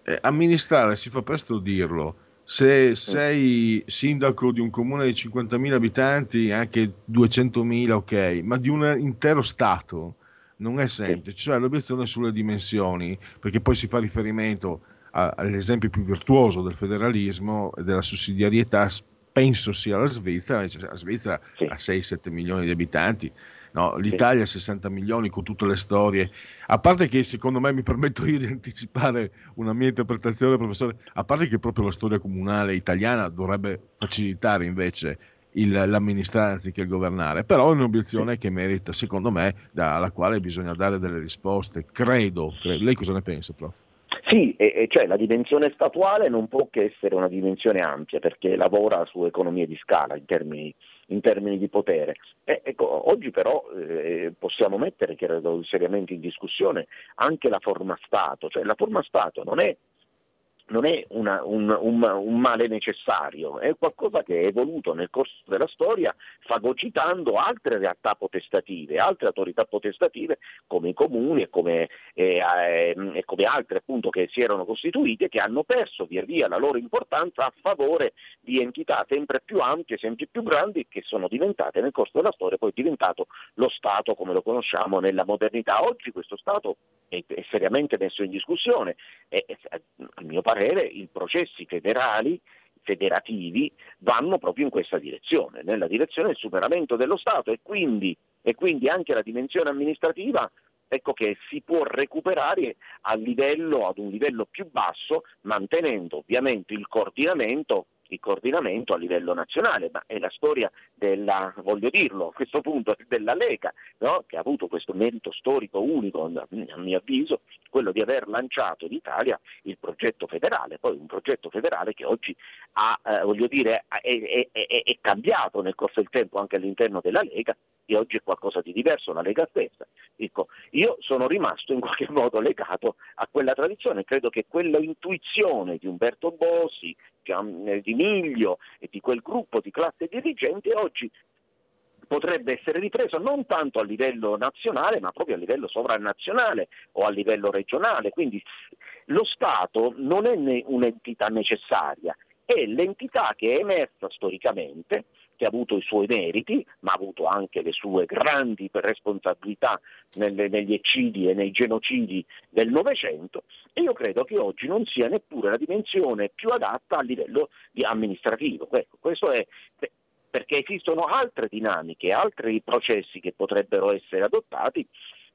Eh, amministrare, si fa presto dirlo, se sei sindaco di un comune di 50.000 abitanti, anche 200.000, ok, ma di un intero Stato non è semplice. Cioè l'obiezione sulle dimensioni, perché poi si fa riferimento a, all'esempio più virtuoso del federalismo e della sussidiarietà, penso sia la Svizzera, cioè la Svizzera sì. ha 6-7 milioni di abitanti, No, L'Italia ha 60 milioni con tutte le storie. A parte che secondo me mi permetto io di anticipare una mia interpretazione, professore, a parte che proprio la storia comunale italiana dovrebbe facilitare invece il, l'amministrare anziché il governare, però è un'obiezione che merita, secondo me, da, alla quale bisogna dare delle risposte. Credo, credo. Lei cosa ne pensa, prof? Sì, e, cioè la dimensione statuale non può che essere una dimensione ampia perché lavora su economie di scala in termini in termini di potere. E, ecco, oggi però eh, possiamo mettere credo, seriamente in discussione anche la forma Stato, cioè la forma Stato non è non è una, un, un, un, male necessario, è qualcosa che è evoluto nel corso della storia fagocitando altre realtà potestative, altre autorità potestative come i comuni e come, eh, e come altre appunto che si erano costituite che hanno perso via via la loro importanza a favore di entità sempre più ampie, sempre più grandi che sono diventate nel corso della storia poi diventato lo Stato come lo conosciamo nella modernità. Oggi questo Stato è, è seriamente messo in discussione e, a mio parere i processi federali federativi vanno proprio in questa direzione, nella direzione del superamento dello Stato e quindi, e quindi anche la dimensione amministrativa ecco che si può recuperare livello, ad un livello più basso, mantenendo ovviamente il coordinamento il coordinamento a livello nazionale, ma è la storia della, voglio dirlo, a questo punto della Lega, no? che ha avuto questo merito storico unico, a mio avviso, quello di aver lanciato in Italia il progetto federale, poi un progetto federale che oggi ha, eh, voglio dire, è, è, è, è cambiato nel corso del tempo anche all'interno della Lega e oggi è qualcosa di diverso, la Lega stessa. Ecco, io sono rimasto in qualche modo legato a quella tradizione, credo che quella intuizione di Umberto Bossi, eh, di Miglio e di quel gruppo di classe dirigente oggi potrebbe essere ripreso non tanto a livello nazionale, ma proprio a livello sovranazionale o a livello regionale. Quindi lo Stato non è un'entità necessaria, è l'entità che è emersa storicamente che ha avuto i suoi meriti, ma ha avuto anche le sue grandi responsabilità nelle, negli eccidi e nei genocidi del Novecento e io credo che oggi non sia neppure la dimensione più adatta a livello amministrativo. Ecco, questo è perché esistono altre dinamiche, altri processi che potrebbero essere adottati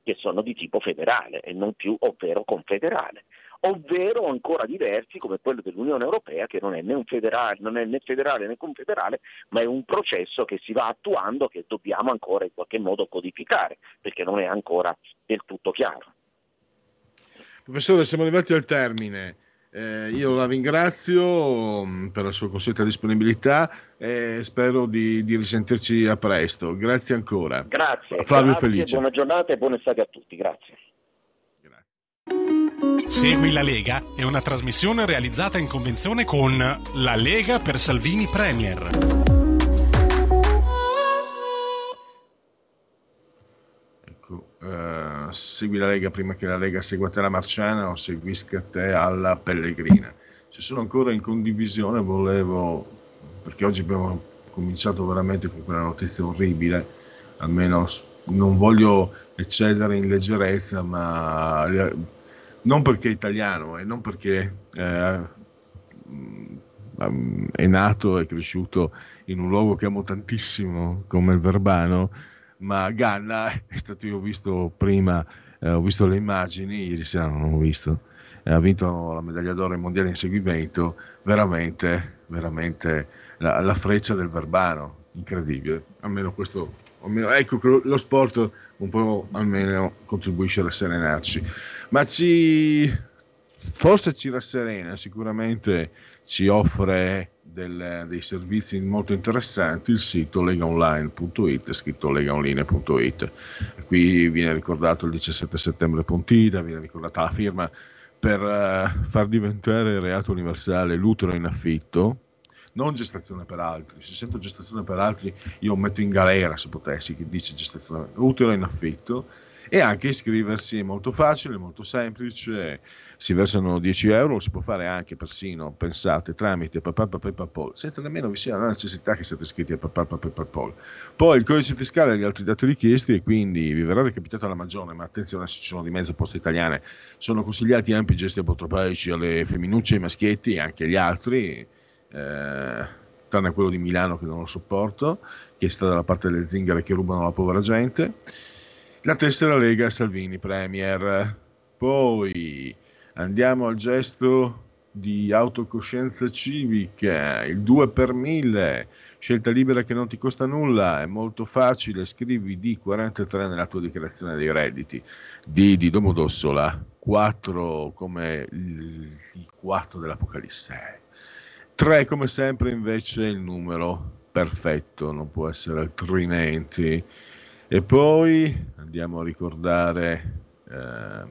che sono di tipo federale e non più ovvero confederale ovvero ancora diversi come quello dell'Unione Europea che non è né, federale, non è né federale né confederale, ma è un processo che si va attuando che dobbiamo ancora in qualche modo codificare, perché non è ancora del tutto chiaro. Professore, siamo arrivati al termine. Eh, io la ringrazio mm, per la sua consueta disponibilità e spero di, di risentirci a presto. Grazie ancora. Grazie. Flavio grazie, Felice. Buona giornata e buona estate a tutti. Grazie. Segui la Lega è una trasmissione realizzata in convenzione con La Lega per Salvini Premier. Ecco, eh, segui la Lega prima che la Lega segua te la Marciana o seguisca te alla Pellegrina. Se sono ancora in condivisione volevo, perché oggi abbiamo cominciato veramente con quella notizia orribile, almeno non voglio eccedere in leggerezza, ma non perché è italiano e non perché eh, mm, è nato e cresciuto in un luogo che amo tantissimo come il Verbano, ma Ganna è stato io ho visto prima, eh, ho visto le immagini, ieri sera non l'ho visto, eh, ha vinto la medaglia d'oro ai mondiali in seguimento, veramente, veramente la, la freccia del Verbano, incredibile, almeno questo almeno, ecco che lo sport un po' almeno contribuisce a rasserenarci, ma ci, forse ci rasserena, sicuramente ci offre del, dei servizi molto interessanti il sito legaonline.it, scritto legaonline.it. Qui viene ricordato il 17 settembre Pontida, viene ricordata la firma per uh, far diventare reato universale l'utero in affitto, non gestazione per altri. Se sento gestazione per altri, io metto in galera se potessi, chi dice gestazione utile in affitto. E anche iscriversi è molto facile, molto semplice, si versano 10 euro, si può fare anche persino, pensate, tramite PayPal, senza nemmeno vi sia la necessità che siate iscritti a PayPal. Poi il codice fiscale e gli altri dati richiesti e quindi vi verrà recapitata la maggiore, ma attenzione se ci sono di mezzo poste italiane, sono consigliati ampi gesti apotropaici alle femminucce, ai maschietti e anche agli altri, eh, tranne quello di Milano che non lo sopporto, che sta dalla parte delle zingare che rubano la povera gente. La tessera Lega Salvini Premier. Poi andiamo al gesto di autocoscienza civica, il 2 per 1000, scelta libera che non ti costa nulla, è molto facile, scrivi D43 nella tua dichiarazione dei redditi, D di Domodossola, 4 come il 4 dell'Apocalisse. 3 come sempre invece è il numero perfetto, non può essere altrimenti. E poi andiamo a ricordare eh,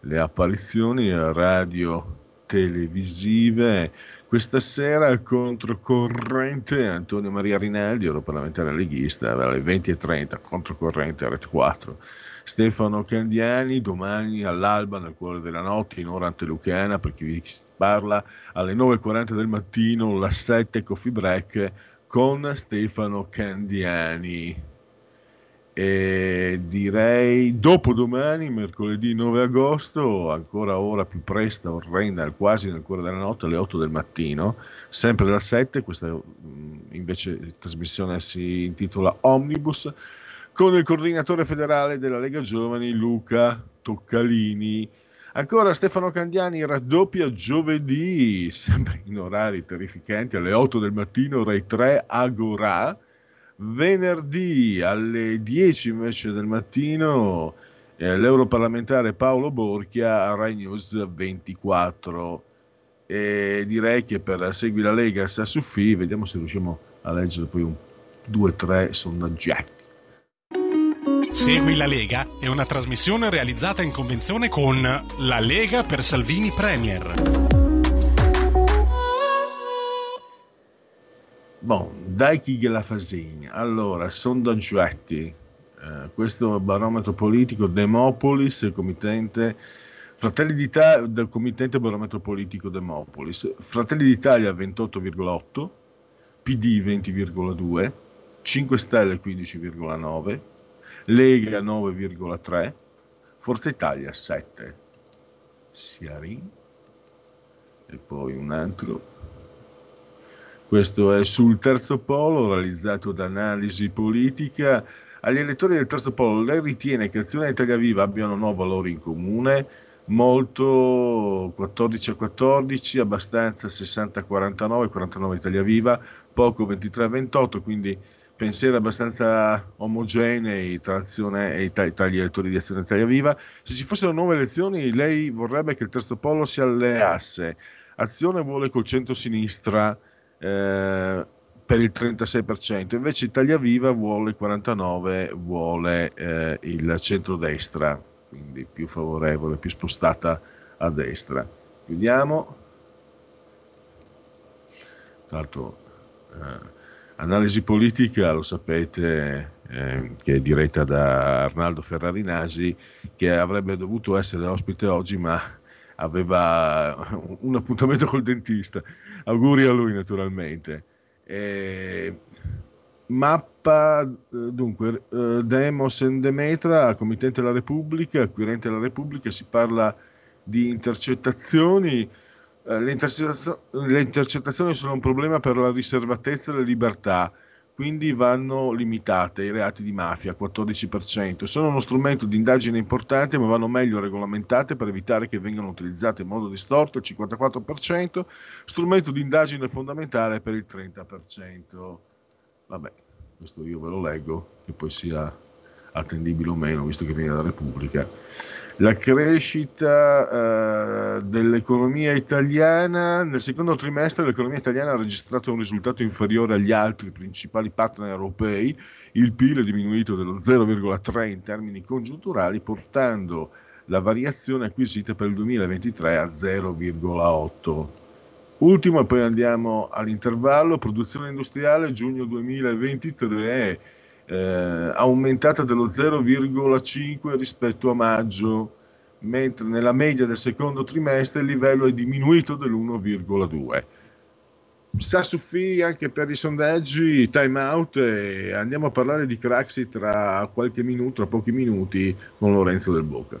le apparizioni radio televisive. Questa sera controcorrente Antonio Maria Rinaldi, europarlamentare leghista, alle 20.30, controcorrente Ret 4. Stefano Candiani domani all'alba nel cuore della notte in ora antelucana per chi vi parla alle 9.40 del mattino la 7 coffee break con Stefano Candiani. E direi dopodomani, mercoledì 9 agosto, ancora ora più presto, orrenda, quasi nel cuore della notte, alle 8 del mattino, sempre alle 7, questa invece trasmissione si intitola Omnibus, con il coordinatore federale della Lega Giovani Luca Toccalini. Ancora Stefano Candiani raddoppia giovedì, sempre in orari terrificanti, alle 8 del mattino, Rai 3 Agora. Venerdì alle 10 invece del mattino eh, l'europarlamentare Paolo Borchia a Rai News 24. E direi che per Segui la Lega sta su FI, vediamo se riusciamo a leggere poi un, due o tre sondaggetti. Segui la Lega è una trasmissione realizzata in convenzione con La Lega per Salvini Premier. Bon, dai chi gliela fasegna. Allora, sondaggetti. Eh, questo barometro politico Demopolis, committente Fratelli d'Italia del committente barometro politico Demopolis. Fratelli d'Italia 28,8, PD 20,2, 5 Stelle 15,9 Lega 9,3, Forza Italia 7, Siarin e poi un altro. Questo è sul terzo polo realizzato da analisi politica. Agli elettori del terzo polo lei ritiene che Azione Italia Viva abbiano no valori in comune? Molto 14 a 14, abbastanza 60 a 49, 49 Italia Viva, poco 23 a 28, quindi pensieri abbastanza omogenei tra, azione e gli elettori di Azione Italia Viva. Se ci fossero nuove elezioni, lei vorrebbe che il terzo polo si alleasse. Azione vuole col centro-sinistra eh, per il 36%, invece Italia Viva vuole il 49%, vuole eh, il centro-destra, quindi più favorevole, più spostata a destra. Vediamo. Tra l'altro... Eh, Analisi politica, lo sapete, eh, che è diretta da Arnaldo Ferrarinasi, che avrebbe dovuto essere ospite oggi, ma aveva un appuntamento col dentista. Auguri a lui, naturalmente. Eh, mappa, dunque, eh, Demos and Demetra, committente della Repubblica, acquirente della Repubblica, si parla di intercettazioni eh, le, intercettazio- le, intercettazioni sono un problema per la riservatezza e la libertà, quindi vanno limitate i reati di mafia, 14%. Sono uno strumento di indagine importante, ma vanno meglio regolamentate per evitare che vengano utilizzate in modo distorto, il 54%, strumento di indagine fondamentale per il 30%. Vabbè, questo io ve lo leggo, che poi sia attendibile o meno, visto che viene dalla Repubblica. La crescita eh, dell'economia italiana nel secondo trimestre l'economia italiana ha registrato un risultato inferiore agli altri principali partner europei. Il PIL è diminuito dello 0,3 in termini congiunturali portando la variazione acquisita per il 2023 a 0,8 ultimo e poi andiamo all'intervallo. Produzione industriale giugno 2023 eh, aumentata dello 0,5 rispetto a maggio, mentre nella media del secondo trimestre il livello è diminuito dell'1,2. Sa Suffi anche per i sondaggi, time out e andiamo a parlare di Craxi tra qualche minuto, tra pochi minuti con Lorenzo del Boca.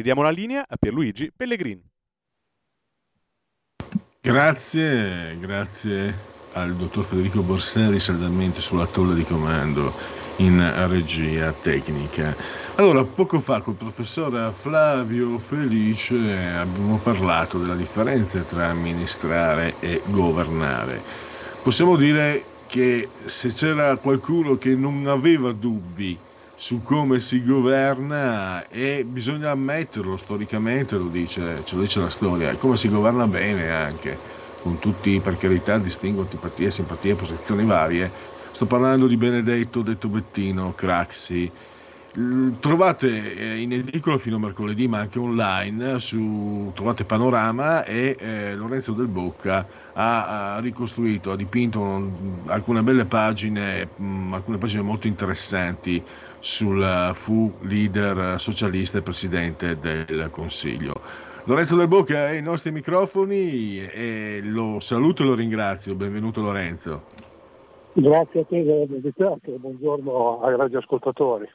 Ridiamo la linea a Pierluigi Pellegrin. Grazie, grazie al dottor Federico Borsari saldamente sulla tolla di comando in regia tecnica. Allora, poco fa col professor Flavio Felice abbiamo parlato della differenza tra amministrare e governare. Possiamo dire che se c'era qualcuno che non aveva dubbi su come si governa e bisogna ammetterlo storicamente, lo dice, ce lo dice la storia, come si governa bene anche, con tutti, per carità, distingo antipatie, simpatie, posizioni varie. Sto parlando di Benedetto, detto Bettino, Craxi. Trovate eh, in edicola fino a mercoledì, ma anche online, su, trovate Panorama e eh, Lorenzo Del Bocca ha, ha ricostruito, ha dipinto un- alcune belle pagine, mh, alcune pagine molto interessanti sul eh, fu leader socialista e presidente del Consiglio. Lorenzo Del Bocca ai nostri microfoni e lo saluto e lo ringrazio. Benvenuto Lorenzo. Grazie a te dell'invitato, buongiorno ai radioascoltatori.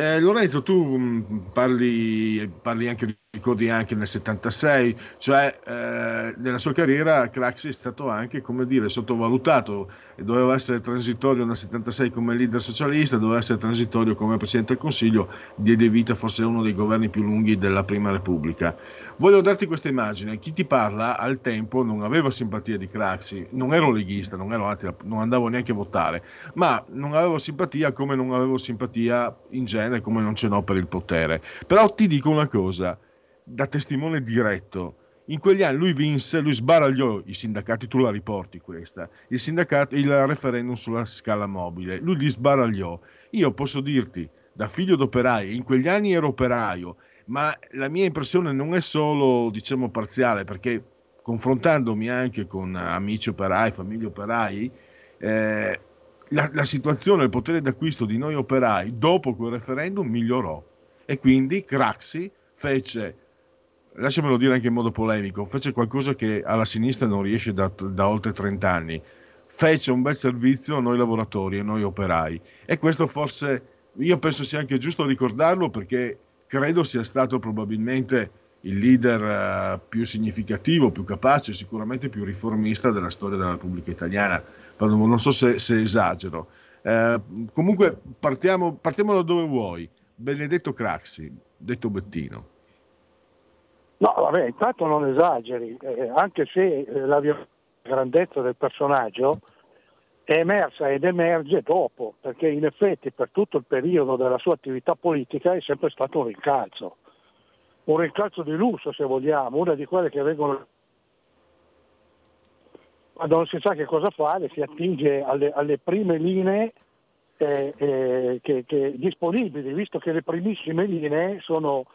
Eh, Lorenzo, tu mh, parli, parli anche, ricordi anche nel 76, cioè eh, nella sua carriera Craxi è stato anche, come dire, sottovalutato e doveva essere transitorio nel 76 come leader socialista, doveva essere transitorio come Presidente del Consiglio, diede vita forse a uno dei governi più lunghi della Prima Repubblica. Voglio darti questa immagine, chi ti parla al tempo non aveva simpatia di Craxi, non ero leghista, non, ero, anzi, non andavo neanche a votare, ma non avevo simpatia come non avevo simpatia in genere, come non ce n'ho per il potere. Però ti dico una cosa, da testimone diretto, in quegli anni lui vinse, lui sbaragliò i sindacati, tu la riporti questa, il, sindacato, il referendum sulla scala mobile, lui li sbaragliò. Io posso dirti, da figlio d'operaio, in quegli anni ero operaio, ma la mia impressione non è solo, diciamo, parziale, perché confrontandomi anche con amici operai, famiglie operai, eh, la, la situazione, il potere d'acquisto di noi operai dopo quel referendum migliorò. E quindi Craxi fece, lasciamelo dire anche in modo polemico, fece qualcosa che alla sinistra non riesce da, da oltre 30 anni, fece un bel servizio a noi lavoratori e noi operai. E questo forse io penso sia anche giusto ricordarlo perché credo sia stato probabilmente il leader eh, più significativo, più capace, sicuramente più riformista della storia della Repubblica Italiana. Non so se, se esagero. Eh, comunque partiamo, partiamo da dove vuoi. Benedetto Craxi, detto Bettino. No, vabbè, intanto non esageri, eh, anche se eh, la grandezza del personaggio è emersa ed emerge dopo, perché in effetti per tutto il periodo della sua attività politica è sempre stato un rincalzo, un rincalzo di lusso se vogliamo, una di quelle che vengono quando non si sa che cosa fare si attinge alle, alle prime linee eh, eh, che, che disponibili, visto che le primissime linee sono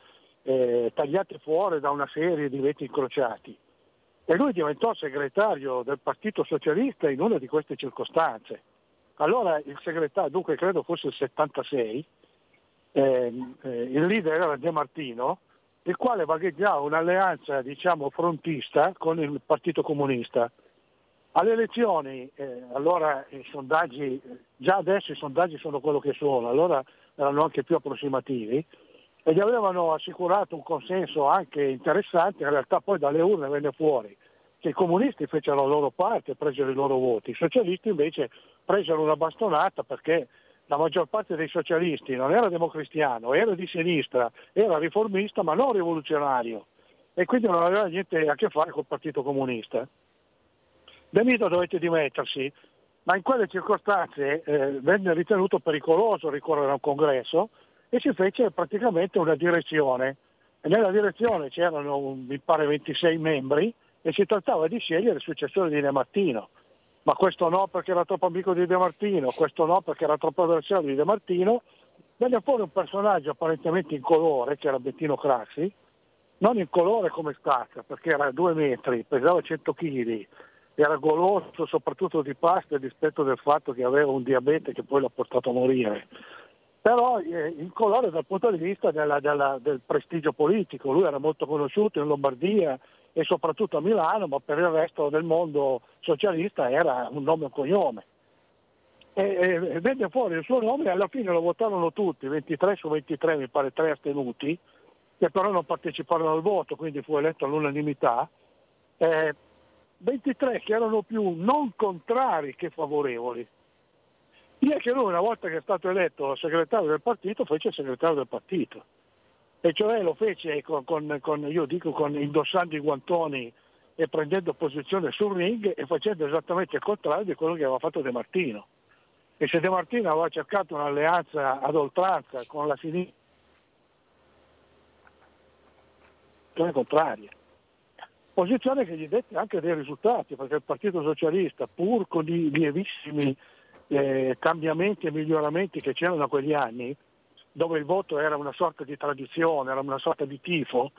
eh, tagliate fuori da una serie di veti incrociati. E lui diventò segretario del Partito Socialista in una di queste circostanze. Allora il segretario, dunque credo fosse il 76, ehm, eh, il leader era De Martino, il quale vagheggiava un'alleanza diciamo, frontista con il Partito Comunista. Alle elezioni, eh, allora i sondaggi, già adesso i sondaggi sono quello che sono, allora erano anche più approssimativi, e gli avevano assicurato un consenso anche interessante, in realtà poi dalle urne venne fuori che i comunisti fecero la loro parte presero i loro voti, i socialisti invece presero una bastonata perché la maggior parte dei socialisti non era democristiano, era di sinistra, era riformista ma non rivoluzionario e quindi non aveva niente a che fare col Partito Comunista. Benito dovette dimettersi, ma in quelle circostanze eh, venne ritenuto pericoloso ricorrere a un congresso e si fece praticamente una direzione. E nella direzione c'erano, mi pare, 26 membri e si trattava di scegliere il successore di De Martino. Ma questo no perché era troppo amico di De Martino, questo no perché era troppo avversario di De Martino. Venne fuori un personaggio apparentemente incolore, che era Bettino Craxi, non incolore come stacca, perché era due metri, pesava 100 kg, era goloso soprattutto di pasta rispetto del fatto che aveva un diabete che poi l'ha portato a morire però eh, in colore dal punto di vista della, della, del prestigio politico. Lui era molto conosciuto in Lombardia e soprattutto a Milano, ma per il resto del mondo socialista era un nome e un cognome. E, e venne fuori il suo nome e alla fine lo votarono tutti, 23 su 23 mi pare tre astenuti, che però non parteciparono al voto, quindi fu eletto all'unanimità. Eh, 23 che erano più non contrari che favorevoli è che lui una volta che è stato eletto segretario del partito fece segretario del partito e cioè lo fece con, con, con, io dico con indossando i guantoni e prendendo posizione sul ring e facendo esattamente il contrario di quello che aveva fatto De Martino. E se De Martino aveva cercato un'alleanza ad oltranza con la sinistra, contraria. Posizione che gli dette anche dei risultati, perché il Partito Socialista, pur con i lievissimi eh, cambiamenti e miglioramenti che c'erano da quegli anni, dove il voto era una sorta di tradizione, era una sorta di tifo,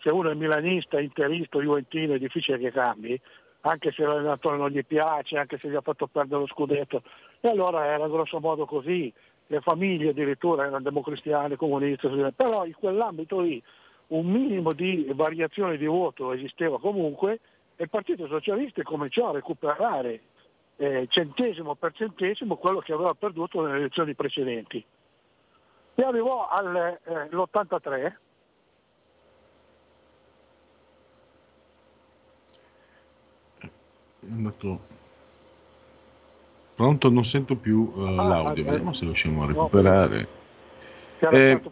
se uno è milanista, interista juventino è difficile che cambi, anche se l'allenatore non gli piace, anche se gli ha fatto perdere lo scudetto. E allora era grosso modo così, le famiglie addirittura erano democristiane, comuniste, però in quell'ambito lì un minimo di variazione di voto esisteva comunque e il Partito Socialista cominciò a recuperare eh, centesimo per centesimo quello che aveva perduto nelle elezioni precedenti. E arrivò all'83 eh, è andato pronto? Non sento più uh, ah, l'audio vediamo eh, se riusciamo a recuperare. no, eh,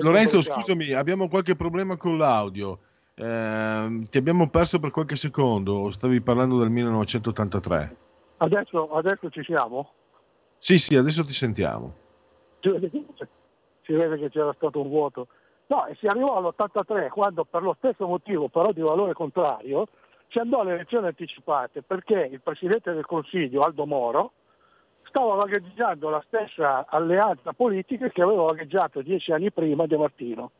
Lorenzo scusami abbiamo qualche problema con l'audio. Eh, ti abbiamo perso per qualche secondo stavi parlando del 1983 Adesso, adesso ci siamo? Sì, sì, adesso ti sentiamo. Si vede, che, c'era stato un vuoto. No, e si arrivò all'83 quando per lo stesso motivo, però di valore contrario, si andò alle elezioni anticipate perché il Presidente del Consiglio, Aldo Moro, stava vagheggiando la stessa alleanza politica che aveva vagheggiato dieci anni prima De Martino.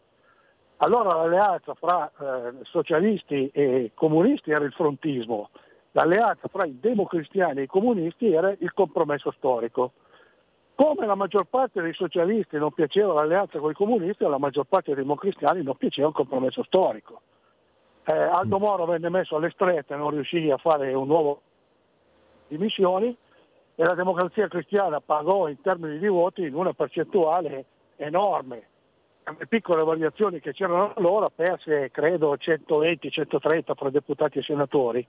Allora l'alleanza fra eh, socialisti e comunisti era il frontismo, l'alleanza fra i democristiani e i comunisti era il compromesso storico. Come la maggior parte dei socialisti non piaceva l'alleanza con i comunisti, alla maggior parte dei democristiani non piaceva il compromesso storico. Eh, Aldo mm. Moro venne messo alle strette, non riuscì a fare un nuovo dimissioni e la democrazia cristiana pagò in termini di voti in una percentuale enorme. Le piccole variazioni che c'erano allora perse credo 120-130 fra deputati e senatori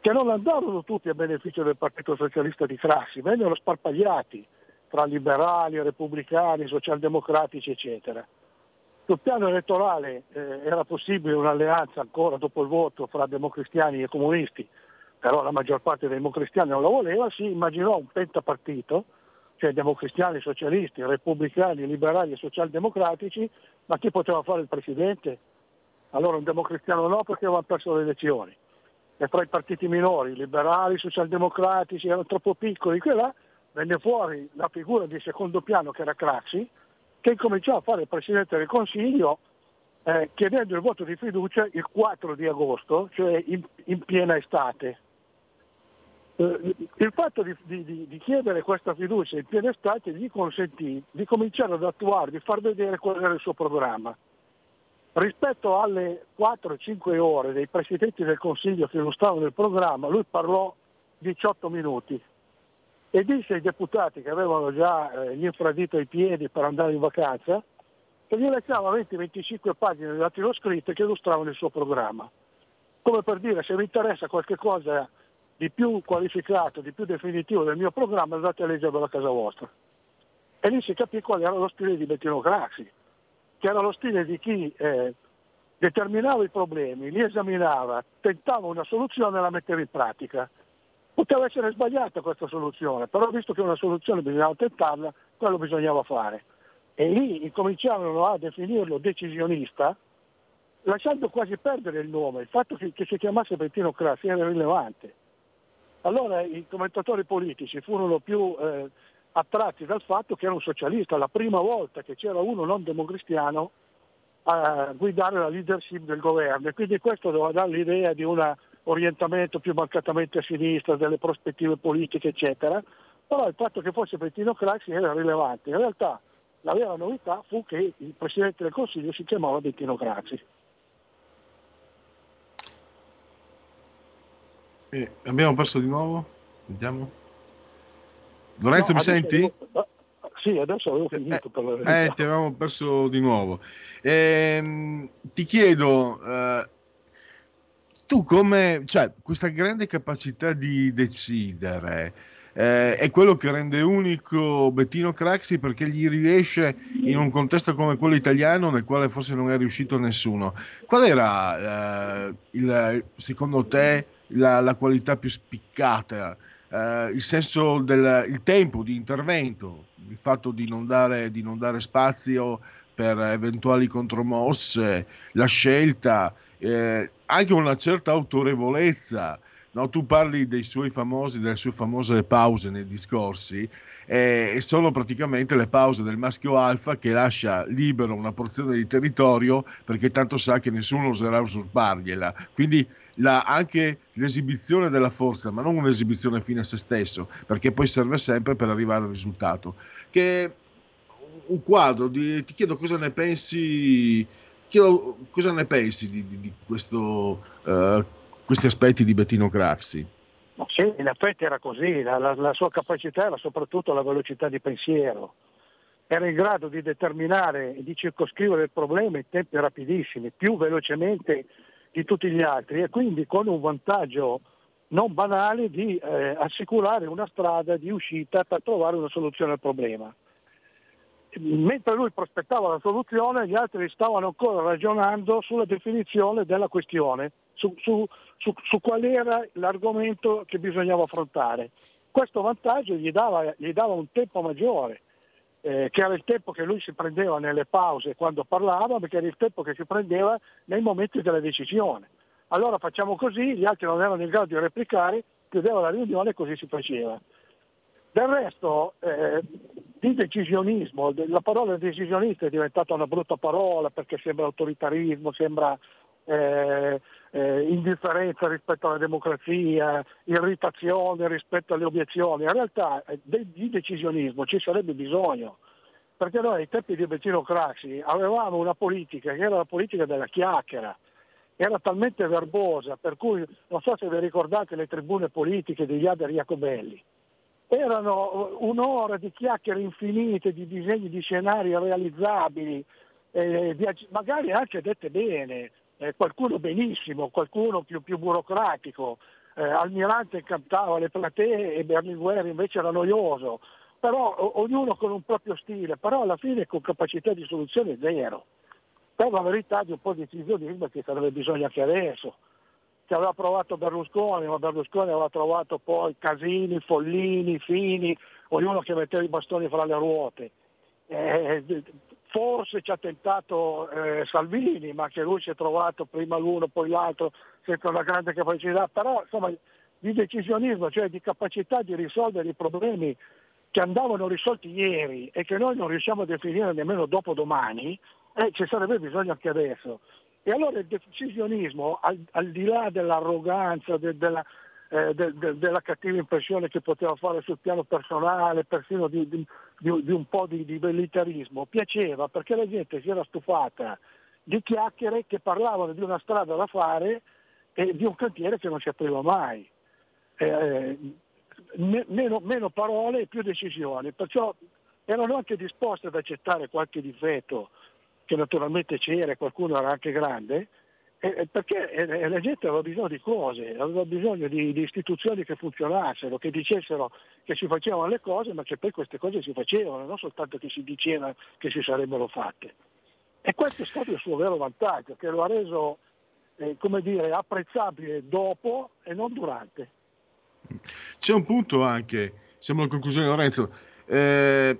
che non andarono tutti a beneficio del Partito Socialista di Crassi, vennero sparpagliati tra liberali, repubblicani, socialdemocratici, eccetera. Sul piano elettorale eh, era possibile un'alleanza ancora dopo il voto fra democristiani e comunisti, però la maggior parte dei democristiani non la voleva, si immaginò un pentapartito, cioè democristiani, socialisti, repubblicani, liberali e socialdemocratici, ma chi poteva fare il presidente? Allora un democristiano no perché aveva perso le elezioni e fra i partiti minori, liberali, socialdemocratici, erano troppo piccoli, qui là, venne fuori la figura di secondo piano che era Craxi, che incominciò a fare il Presidente del Consiglio eh, chiedendo il voto di fiducia il 4 di agosto, cioè in, in piena estate. Eh, il fatto di, di, di, chiedere questa fiducia in piena estate gli consentì di cominciare ad attuare, di far vedere qual era il suo programma. Rispetto alle 4-5 ore dei Presidenti del Consiglio che illustravano il programma, lui parlò 18 minuti e disse ai deputati che avevano già eh, gli infradito ai piedi per andare in vacanza che gli lasciava 20-25 pagine di datilo scritto che illustravano il suo programma. Come per dire, se vi interessa qualche cosa di più qualificato, di più definitivo del mio programma, andate a leggerlo a casa vostra. E lì si capì qual era lo stile di Bettino Craxi, che era lo stile di chi eh, determinava i problemi, li esaminava, tentava una soluzione e la metteva in pratica. Poteva essere sbagliata questa soluzione, però visto che una soluzione bisognava tentarla, quello bisognava fare e lì incominciarono a definirlo decisionista, lasciando quasi perdere il nome. Il fatto che, che si chiamasse Bettino Crassi era rilevante. Allora i commentatori politici furono più eh, attratti dal fatto che era un socialista, la prima volta che c'era uno non democristiano a guidare la leadership del governo e quindi questo doveva dare l'idea di un orientamento più marcatamente a sinistra, delle prospettive politiche eccetera, però il fatto che fosse Bettino Craxi era rilevante. In realtà la vera novità fu che il Presidente del Consiglio si chiamava Bettino Craxi. Eh, abbiamo perso di nuovo? Vediamo. Lorenzo, no, mi senti? Avevo... Sì, adesso avevo finito. Eh, per la eh, ti avevamo perso di nuovo. Eh, ti chiedo, eh, tu come, cioè, questa grande capacità di decidere, eh, è quello che rende unico Bettino Craxi perché gli riesce in un contesto come quello italiano nel quale forse non è riuscito nessuno. Qual era eh, il, secondo te la, la, qualità più spiccata? Eh, il senso del il tempo di intervento, il fatto di non dare, di non dare spazio per eventuali contromosse, la scelta, eh, anche una certa autorevolezza No, tu parli dei suoi famosi, delle sue famose pause nei discorsi eh, sono praticamente le pause del maschio alfa che lascia libero una porzione di territorio perché tanto sa che nessuno oserà usurpargliela. Quindi la, anche l'esibizione della forza, ma non un'esibizione fine a se stesso, perché poi serve sempre per arrivare al risultato. Che un quadro, di, ti chiedo cosa ne pensi, chiedo cosa ne pensi di, di, di questo uh, questi aspetti di Bettino Craxi. Sì, in effetti era così, la, la, la, sua capacità era soprattutto la velocità di pensiero, era in grado di determinare e di circoscrivere il problema in tempi rapidissimi, più velocemente di tutti gli altri e quindi con un vantaggio non banale di eh, assicurare una strada di uscita per trovare una soluzione al problema. Mentre lui prospettava la soluzione, gli altri stavano ancora ragionando sulla definizione della questione su, su, su, su qual era l'argomento che bisognava affrontare. Questo vantaggio gli dava, gli dava un tempo maggiore, eh, che era il tempo che lui si prendeva nelle pause quando parlava, perché era il tempo che si prendeva nei momenti della decisione. Allora facciamo così, gli altri non erano in grado di replicare, chiudeva la riunione e così si faceva. Del resto, eh, di decisionismo, la parola decisionista è diventata una brutta parola perché sembra autoritarismo, sembra eh, eh, indifferenza rispetto alla democrazia, irritazione rispetto alle obiezioni. In realtà eh, di decisionismo ci sarebbe bisogno, perché noi ai tempi di Bettino Craxi avevamo una politica che era la politica della chiacchiera, era talmente verbosa, per cui non so se vi ricordate le tribune politiche di Iader Jacobelli, erano un'ora di chiacchiere infinite, di disegni di scenari realizzabili, eh, magari anche dette bene, eh, qualcuno benissimo, qualcuno più, più burocratico. Eh, Almirante cantava le platee e Berlinguer invece era noioso, però o, ognuno con un proprio stile, però alla fine con capacità di soluzione zero. Per la verità di un po' di decisionismo che sarebbe bisogno anche adesso. Che aveva provato Berlusconi, ma Berlusconi aveva trovato poi Casini, Follini, Fini, ognuno che metteva i bastoni fra le ruote. Eh, forse ci ha tentato eh, Salvini, ma che lui si è trovato prima l'uno poi l'altro senza una grande capacità, però insomma di decisionismo, cioè di capacità di risolvere i problemi che andavano risolti ieri e che noi non riusciamo a definire nemmeno dopo domani, eh, ci sarebbe bisogno anche adesso. E allora il decisionismo, al, al di là dell'arroganza, de, della, eh, de, de, della cattiva impressione che poteva fare sul piano personale, persino di, di, di, un po' di, di militarismo, piaceva perché la gente si era stufata di chiacchiere che parlavano di una strada da fare e di un cantiere che non si apriva mai. Eh, meno, meno, parole e più decisioni, perciò erano anche disposti ad accettare qualche difetto che naturalmente c'era qualcuno era anche grande, eh, perché eh, la gente aveva bisogno di cose, aveva bisogno di, di, istituzioni che funzionassero, che dicessero che si facevano le cose, ma che poi queste cose si facevano, non soltanto che si diceva che si sarebbero fatte. E questo è stato il suo vero vantaggio, che lo ha reso, eh, dire, apprezzabile dopo e non durante. C'è un punto anche, siamo alla conclusione Lorenzo, eh,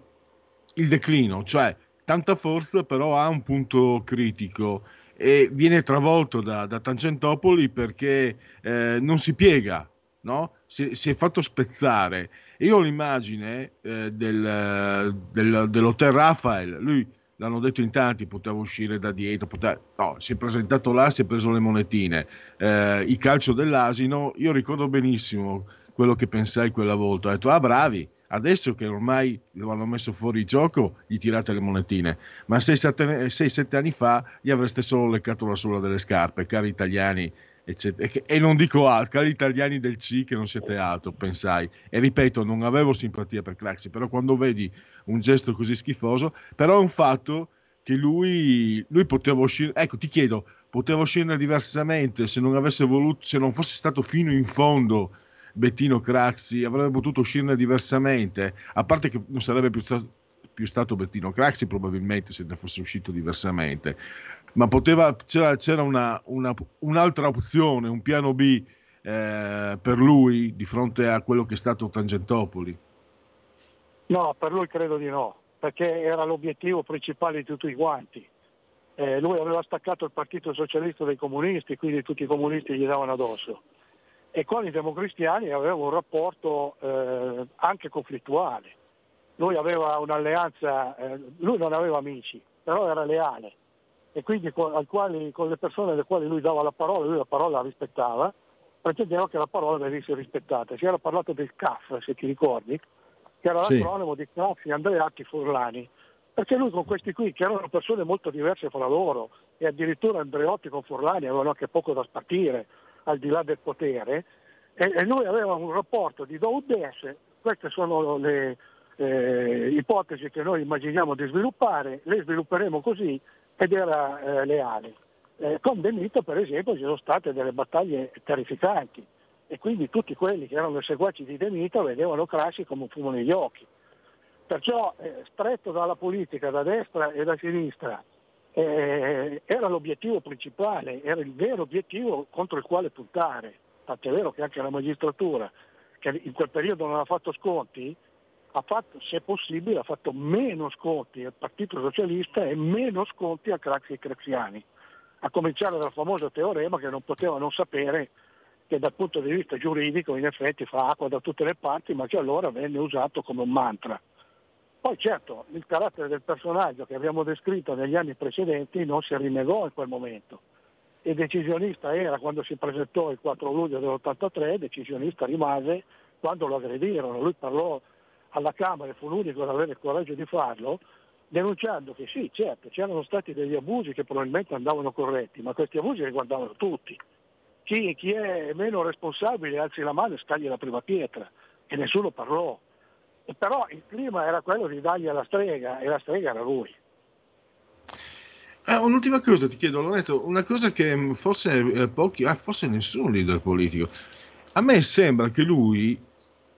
il declino, cioè tanta forza però ha un punto critico e viene travolto da, da Tangentopoli perché eh, non si piega, no? si, si, è fatto spezzare. Io ho l'immagine eh, del, del, dell'Hotel Rafael, lui l'hanno detto in tanti, poteva uscire da dietro, poteva... no, si è presentato là, si è preso le monetine. Eh, il calcio dell'asino, io ricordo benissimo quello che pensai quella volta, ho detto, ah bravi, Adesso che ormai lo hanno messo fuori gioco, gli tirate le monetine, ma 6-7 anni fa gli avreste solo leccato la sola delle scarpe, cari italiani. Eccetera. E non dico altro, cari italiani del C che non siete altro, pensai. E ripeto, non avevo simpatia per Craxi, però quando vedi un gesto così schifoso, però è un fatto che lui, lui poteva uscire, ecco ti chiedo, poteva uscire diversamente se non avesse voluto, se non fosse stato fino in fondo Bettino Craxi avrebbe potuto uscirne diversamente, a parte che non sarebbe più, sta- più stato Bettino Craxi probabilmente se ne fosse uscito diversamente, ma poteva, c'era, c'era una, una, un'altra opzione, un piano B eh, per lui di fronte a quello che è stato Tangentopoli. No, per lui credo di no, perché era l'obiettivo principale di tutti quanti. Eh, lui aveva staccato il Partito Socialista dai comunisti, quindi tutti i comunisti gli davano addosso e con i democristiani aveva un rapporto eh, anche conflittuale. Lui aveva un'alleanza, eh, lui non aveva amici, però era leale e quindi con, quali, con, le persone alle quali lui dava la parola, lui la parola la rispettava, pretendeva che la parola venisse rispettata. Si era parlato del CAF, se ti ricordi, che era sì. l'acronimo di Craxi, Andreatti, Furlani, perché lui con questi qui, che erano persone molto diverse fra loro, e addirittura Andreotti con Furlani avevano anche poco da spartire, al di là del potere, e, e lui aveva un rapporto di do des, queste sono le eh, ipotesi che noi immaginiamo di sviluppare, le svilupperemo così ed era eh, leale. Eh, con De Mito per esempio ci sono state delle battaglie terrificanti e quindi tutti quelli che erano seguaci di De Mito vedevano Craxi come un fumo negli occhi. Perciò eh, stretto dalla politica da destra e da sinistra eh, era l'obiettivo principale, era il vero obiettivo contro il quale puntare. Tant'è vero che anche la magistratura, che in quel periodo non ha fatto sconti, ha fatto, se possibile, ha fatto meno sconti al Partito Socialista e meno sconti a Craxi e Craxiani. A cominciare dal famoso teorema che non poteva non sapere che dal punto di vista giuridico in effetti fa acqua da tutte le parti, ma che allora venne usato come un mantra. Poi certo il carattere del personaggio che abbiamo descritto negli anni precedenti non si rinnegò in quel momento. Il decisionista era quando si presentò il 4 luglio dell'83, decisionista rimase quando lo aggredirono. Lui parlò alla Camera e fu l'unico ad avere il coraggio di farlo, denunciando che sì, certo, c'erano stati degli abusi che probabilmente andavano corretti, ma questi abusi riguardavano tutti. Chi, chi è meno responsabile alzi la mano e scagli la prima pietra, e nessuno parlò però il clima era quello di dargli alla strega e la strega era lui. Eh, un'ultima cosa ti chiedo, Lorenzo, una cosa che forse eh, pochi, ah, forse nessun leader politico. A me sembra che lui,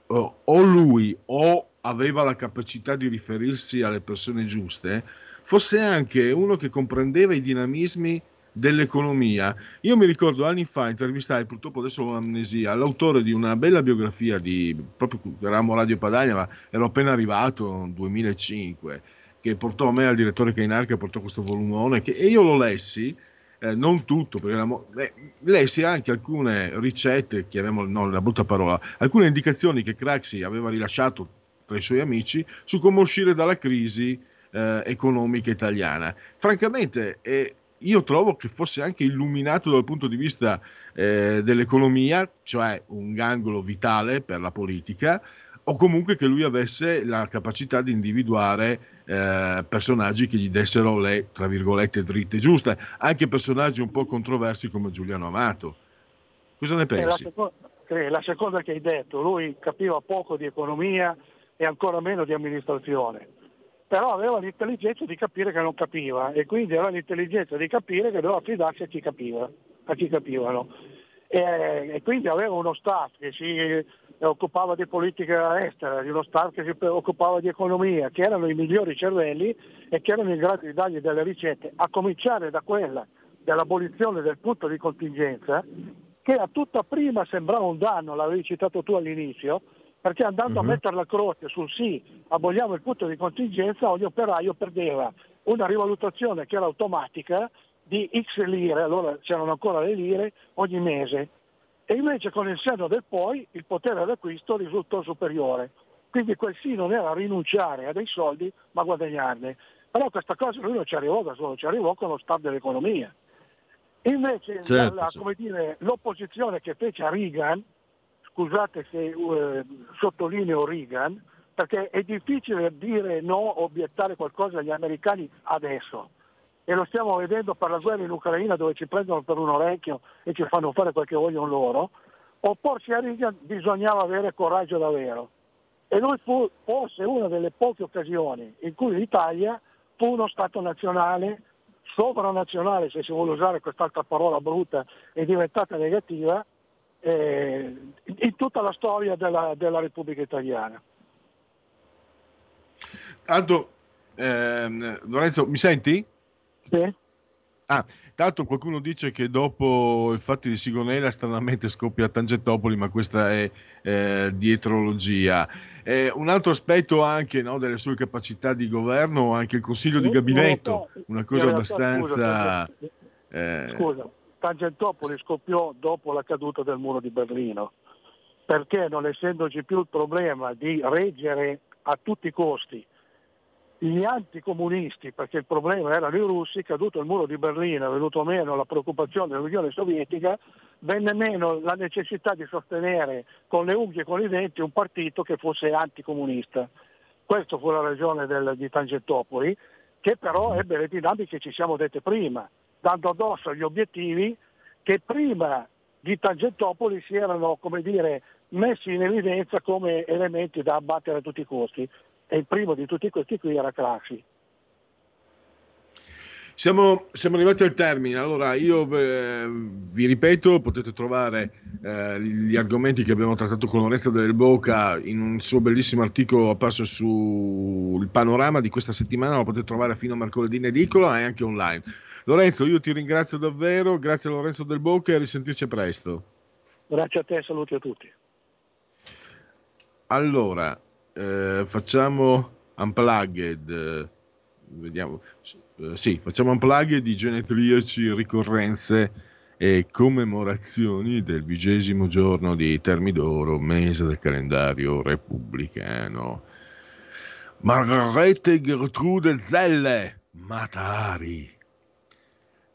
o, o lui, o aveva la capacità di riferirsi alle persone giuste, fosse anche uno che comprendeva i dinamismi dell'economia. Io mi ricordo anni fa intervistai, purtroppo adesso ho un'amnesia, l'autore di una bella biografia di, proprio eravamo Radio Padania, ma ero appena arrivato nel 2005, che portò a me al direttore Kainar che portò questo volumone che, e io lo lessi eh, non tutto, perché la, eh, lessi anche alcune ricette, chiamiamole, no, una brutta parola, alcune indicazioni che Craxi aveva rilasciato tra i suoi amici su come uscire dalla crisi eh, economica italiana. Francamente, eh, io trovo che fosse anche illuminato dal punto di vista eh, dell'economia, cioè un gangolo vitale per la politica, o comunque che lui avesse la capacità di individuare eh, personaggi che gli dessero le, tra virgolette, dritte giuste, anche personaggi un po' controversi come Giuliano Amato. Cosa ne pensi? La seconda, la seconda che hai detto, lui capiva poco di economia e ancora meno di amministrazione però aveva l'intelligenza di capire che non capiva e quindi aveva l'intelligenza di capire che doveva fidarsi a chi capiva, a chi capivano. E, e, quindi aveva uno staff che si occupava di politica estera, di uno staff che si occupava di economia, che erano i migliori cervelli e che erano in grado di dargli delle ricette, a cominciare da quella dell'abolizione del punto di contingenza, che a tutta prima sembrava un danno, l'avevi citato tu all'inizio, perché andando uh-huh. a mhm. mettere la croce sul sì, aboliamo il punto di contingenza, ogni operaio perdeva una rivalutazione che era automatica di X lire, allora c'erano ancora le lire, ogni mese. E invece con il senno del poi il potere d'acquisto risultò superiore. Quindi quel sì non era rinunciare a dei soldi, ma guadagnarne. Però questa cosa lui non ci arrivò da solo, ci arrivò con lo stato dell'economia. Invece certo, la, la, dire, l'opposizione che fece a Reagan, scusate se uh, sottolineo Reagan, perché è difficile dire no, obiettare qualcosa agli americani adesso. E lo stiamo vedendo per la guerra in Ucraina dove ci prendono per un orecchio e ci fanno fare quel che vogliono loro. Opporsi a Reagan bisognava avere coraggio davvero. E lui fu forse una delle poche occasioni in cui l'Italia fu uno Stato nazionale, sovranazionale se si vuole usare quest'altra parola brutta, è diventata negativa, eh, in tutta la storia della, della Repubblica Italiana. Tanto, ehm, Lorenzo, mi senti? Sì. Ah, tanto qualcuno dice che dopo il fatto di Sigonella stranamente scoppia a Tangentopoli, ma questa è eh, dietrologia. Eh, un altro aspetto anche no, delle sue capacità di governo, anche il consiglio di gabinetto, una cosa abbastanza... Eh... scusa Tangentopoli scoppiò dopo la caduta del muro di Berlino, perché non essendoci più il problema di reggere a tutti i costi gli anticomunisti, perché il problema erano i russi, caduto il muro di Berlino, è venuto meno la preoccupazione dell'Unione Sovietica, venne meno la necessità di sostenere con le unghie e con i denti un partito che fosse anticomunista. Questa fu la ragione del, di Tangentopoli, che però ebbe le dinamiche che ci siamo dette prima dando addosso agli obiettivi che prima di Tangentopoli si erano dire, messi in evidenza come elementi da abbattere a tutti i costi e il primo di tutti questi qui era Craxi. Siamo, siamo, arrivati al termine, allora io eh, vi ripeto, potete trovare eh, gli argomenti che abbiamo trattato con Lorenzo del Boca in un suo bellissimo articolo apparso sul panorama di questa settimana, lo potete trovare fino a mercoledì in edicola e anche online. Lorenzo, io ti ringrazio davvero, grazie a Lorenzo Del Bocca e a risentirci presto. Grazie a te, saluti a tutti. Allora, eh, facciamo unplugged, eh, vediamo, eh, sì, facciamo unplugged di genetriaci, ricorrenze e commemorazioni del vigesimo giorno di Termidoro, mese del calendario repubblicano. Margarete Gertrude Zelle, Matari.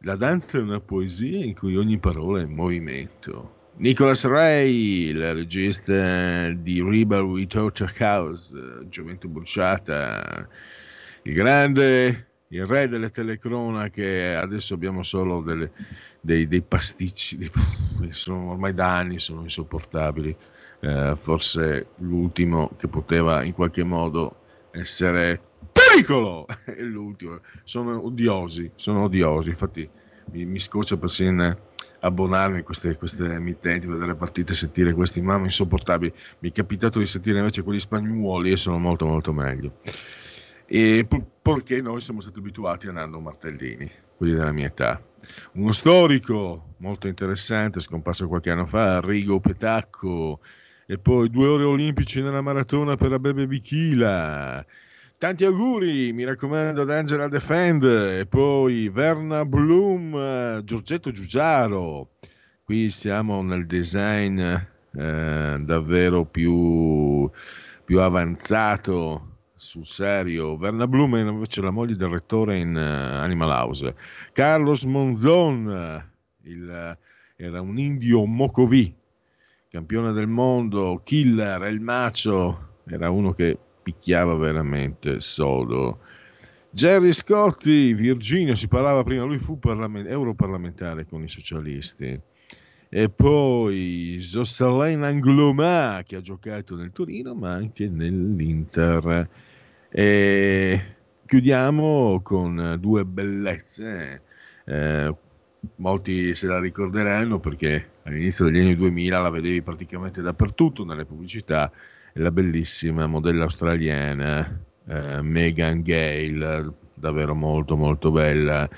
La danza è una poesia in cui ogni parola è movimento. Nicholas Ray, il regista di Rebel with Torture House, Gioventù Bruciata, il grande, il re delle telecronache, adesso abbiamo solo delle, dei, dei, pasticci, dei, sono ormai da anni, sono insopportabili. Eh, forse l'ultimo che poteva in qualche modo essere pericolo! È l'ultimo. Sono odiosi, sono odiosi. Infatti mi, mi scoccia persino abbonarmi a queste, queste emittenti, vedere le partite, sentire questi mamma insopportabili. Mi è capitato di sentire invece quelli spagnuoli e sono molto molto meglio. E perché noi siamo stati abituati a Nando Martellini, quelli della mia età. Uno storico molto interessante, scomparso qualche anno fa, Rigo Petacco, e poi due ore olimpici nella maratona per la Bebe Bichila, Tanti auguri, mi raccomando, ad Angela Defend e poi Verna Bloom, Giorgetto Giugiaro. Qui siamo nel design eh, davvero più, più avanzato sul serio. Verna Bloom è invece la moglie del rettore in uh, Animal House. Carlos Monzon, il, era un indio Mocovi, campione del mondo, killer, il macio, era uno che picchiava veramente sodo. Jerry Scotti, Virginia, si parlava prima, lui fu parlament- europarlamentare con i socialisti. E poi Jocelyn Angloma, che ha giocato nel Torino, ma anche nell'Inter. E chiudiamo con due bellezze. Eh, molti se la ricorderanno perché all'inizio degli anni 2000 la vedevi praticamente dappertutto nelle pubblicità la bellissima modella australiana eh, Megan Gale, davvero molto molto bella.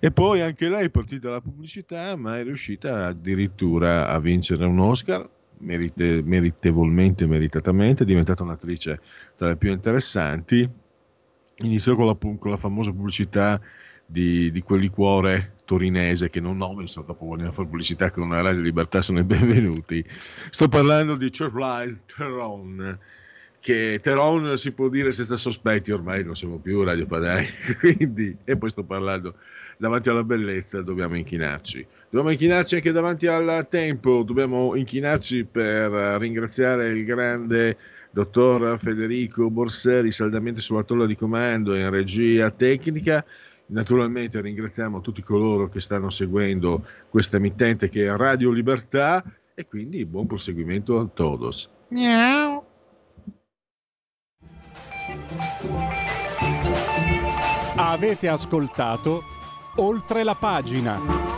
E poi anche lei è partita dalla pubblicità, ma è riuscita addirittura a vincere un Oscar, merite, meritevolmente, meritatamente, è diventata un'attrice tra le più interessanti. Iniziò con la, con la famosa pubblicità di, di quel liquore torinese che non nome, so, dopo vogliono fare pubblicità con una radio libertà sono i benvenuti. Sto parlando di Charles Teron, che Teron si può dire se sta sospetti, ormai non siamo più Radio Padai, quindi, e poi sto parlando davanti alla bellezza dobbiamo inchinarci. Dobbiamo inchinarci anche davanti al tempo, dobbiamo inchinarci per ringraziare il grande dottor Federico Borseri, saldamente sulla tolla di comando in regia tecnica Naturalmente ringraziamo tutti coloro che stanno seguendo questa emittente che è Radio Libertà e quindi buon proseguimento a todos. Miau. Avete ascoltato oltre la pagina.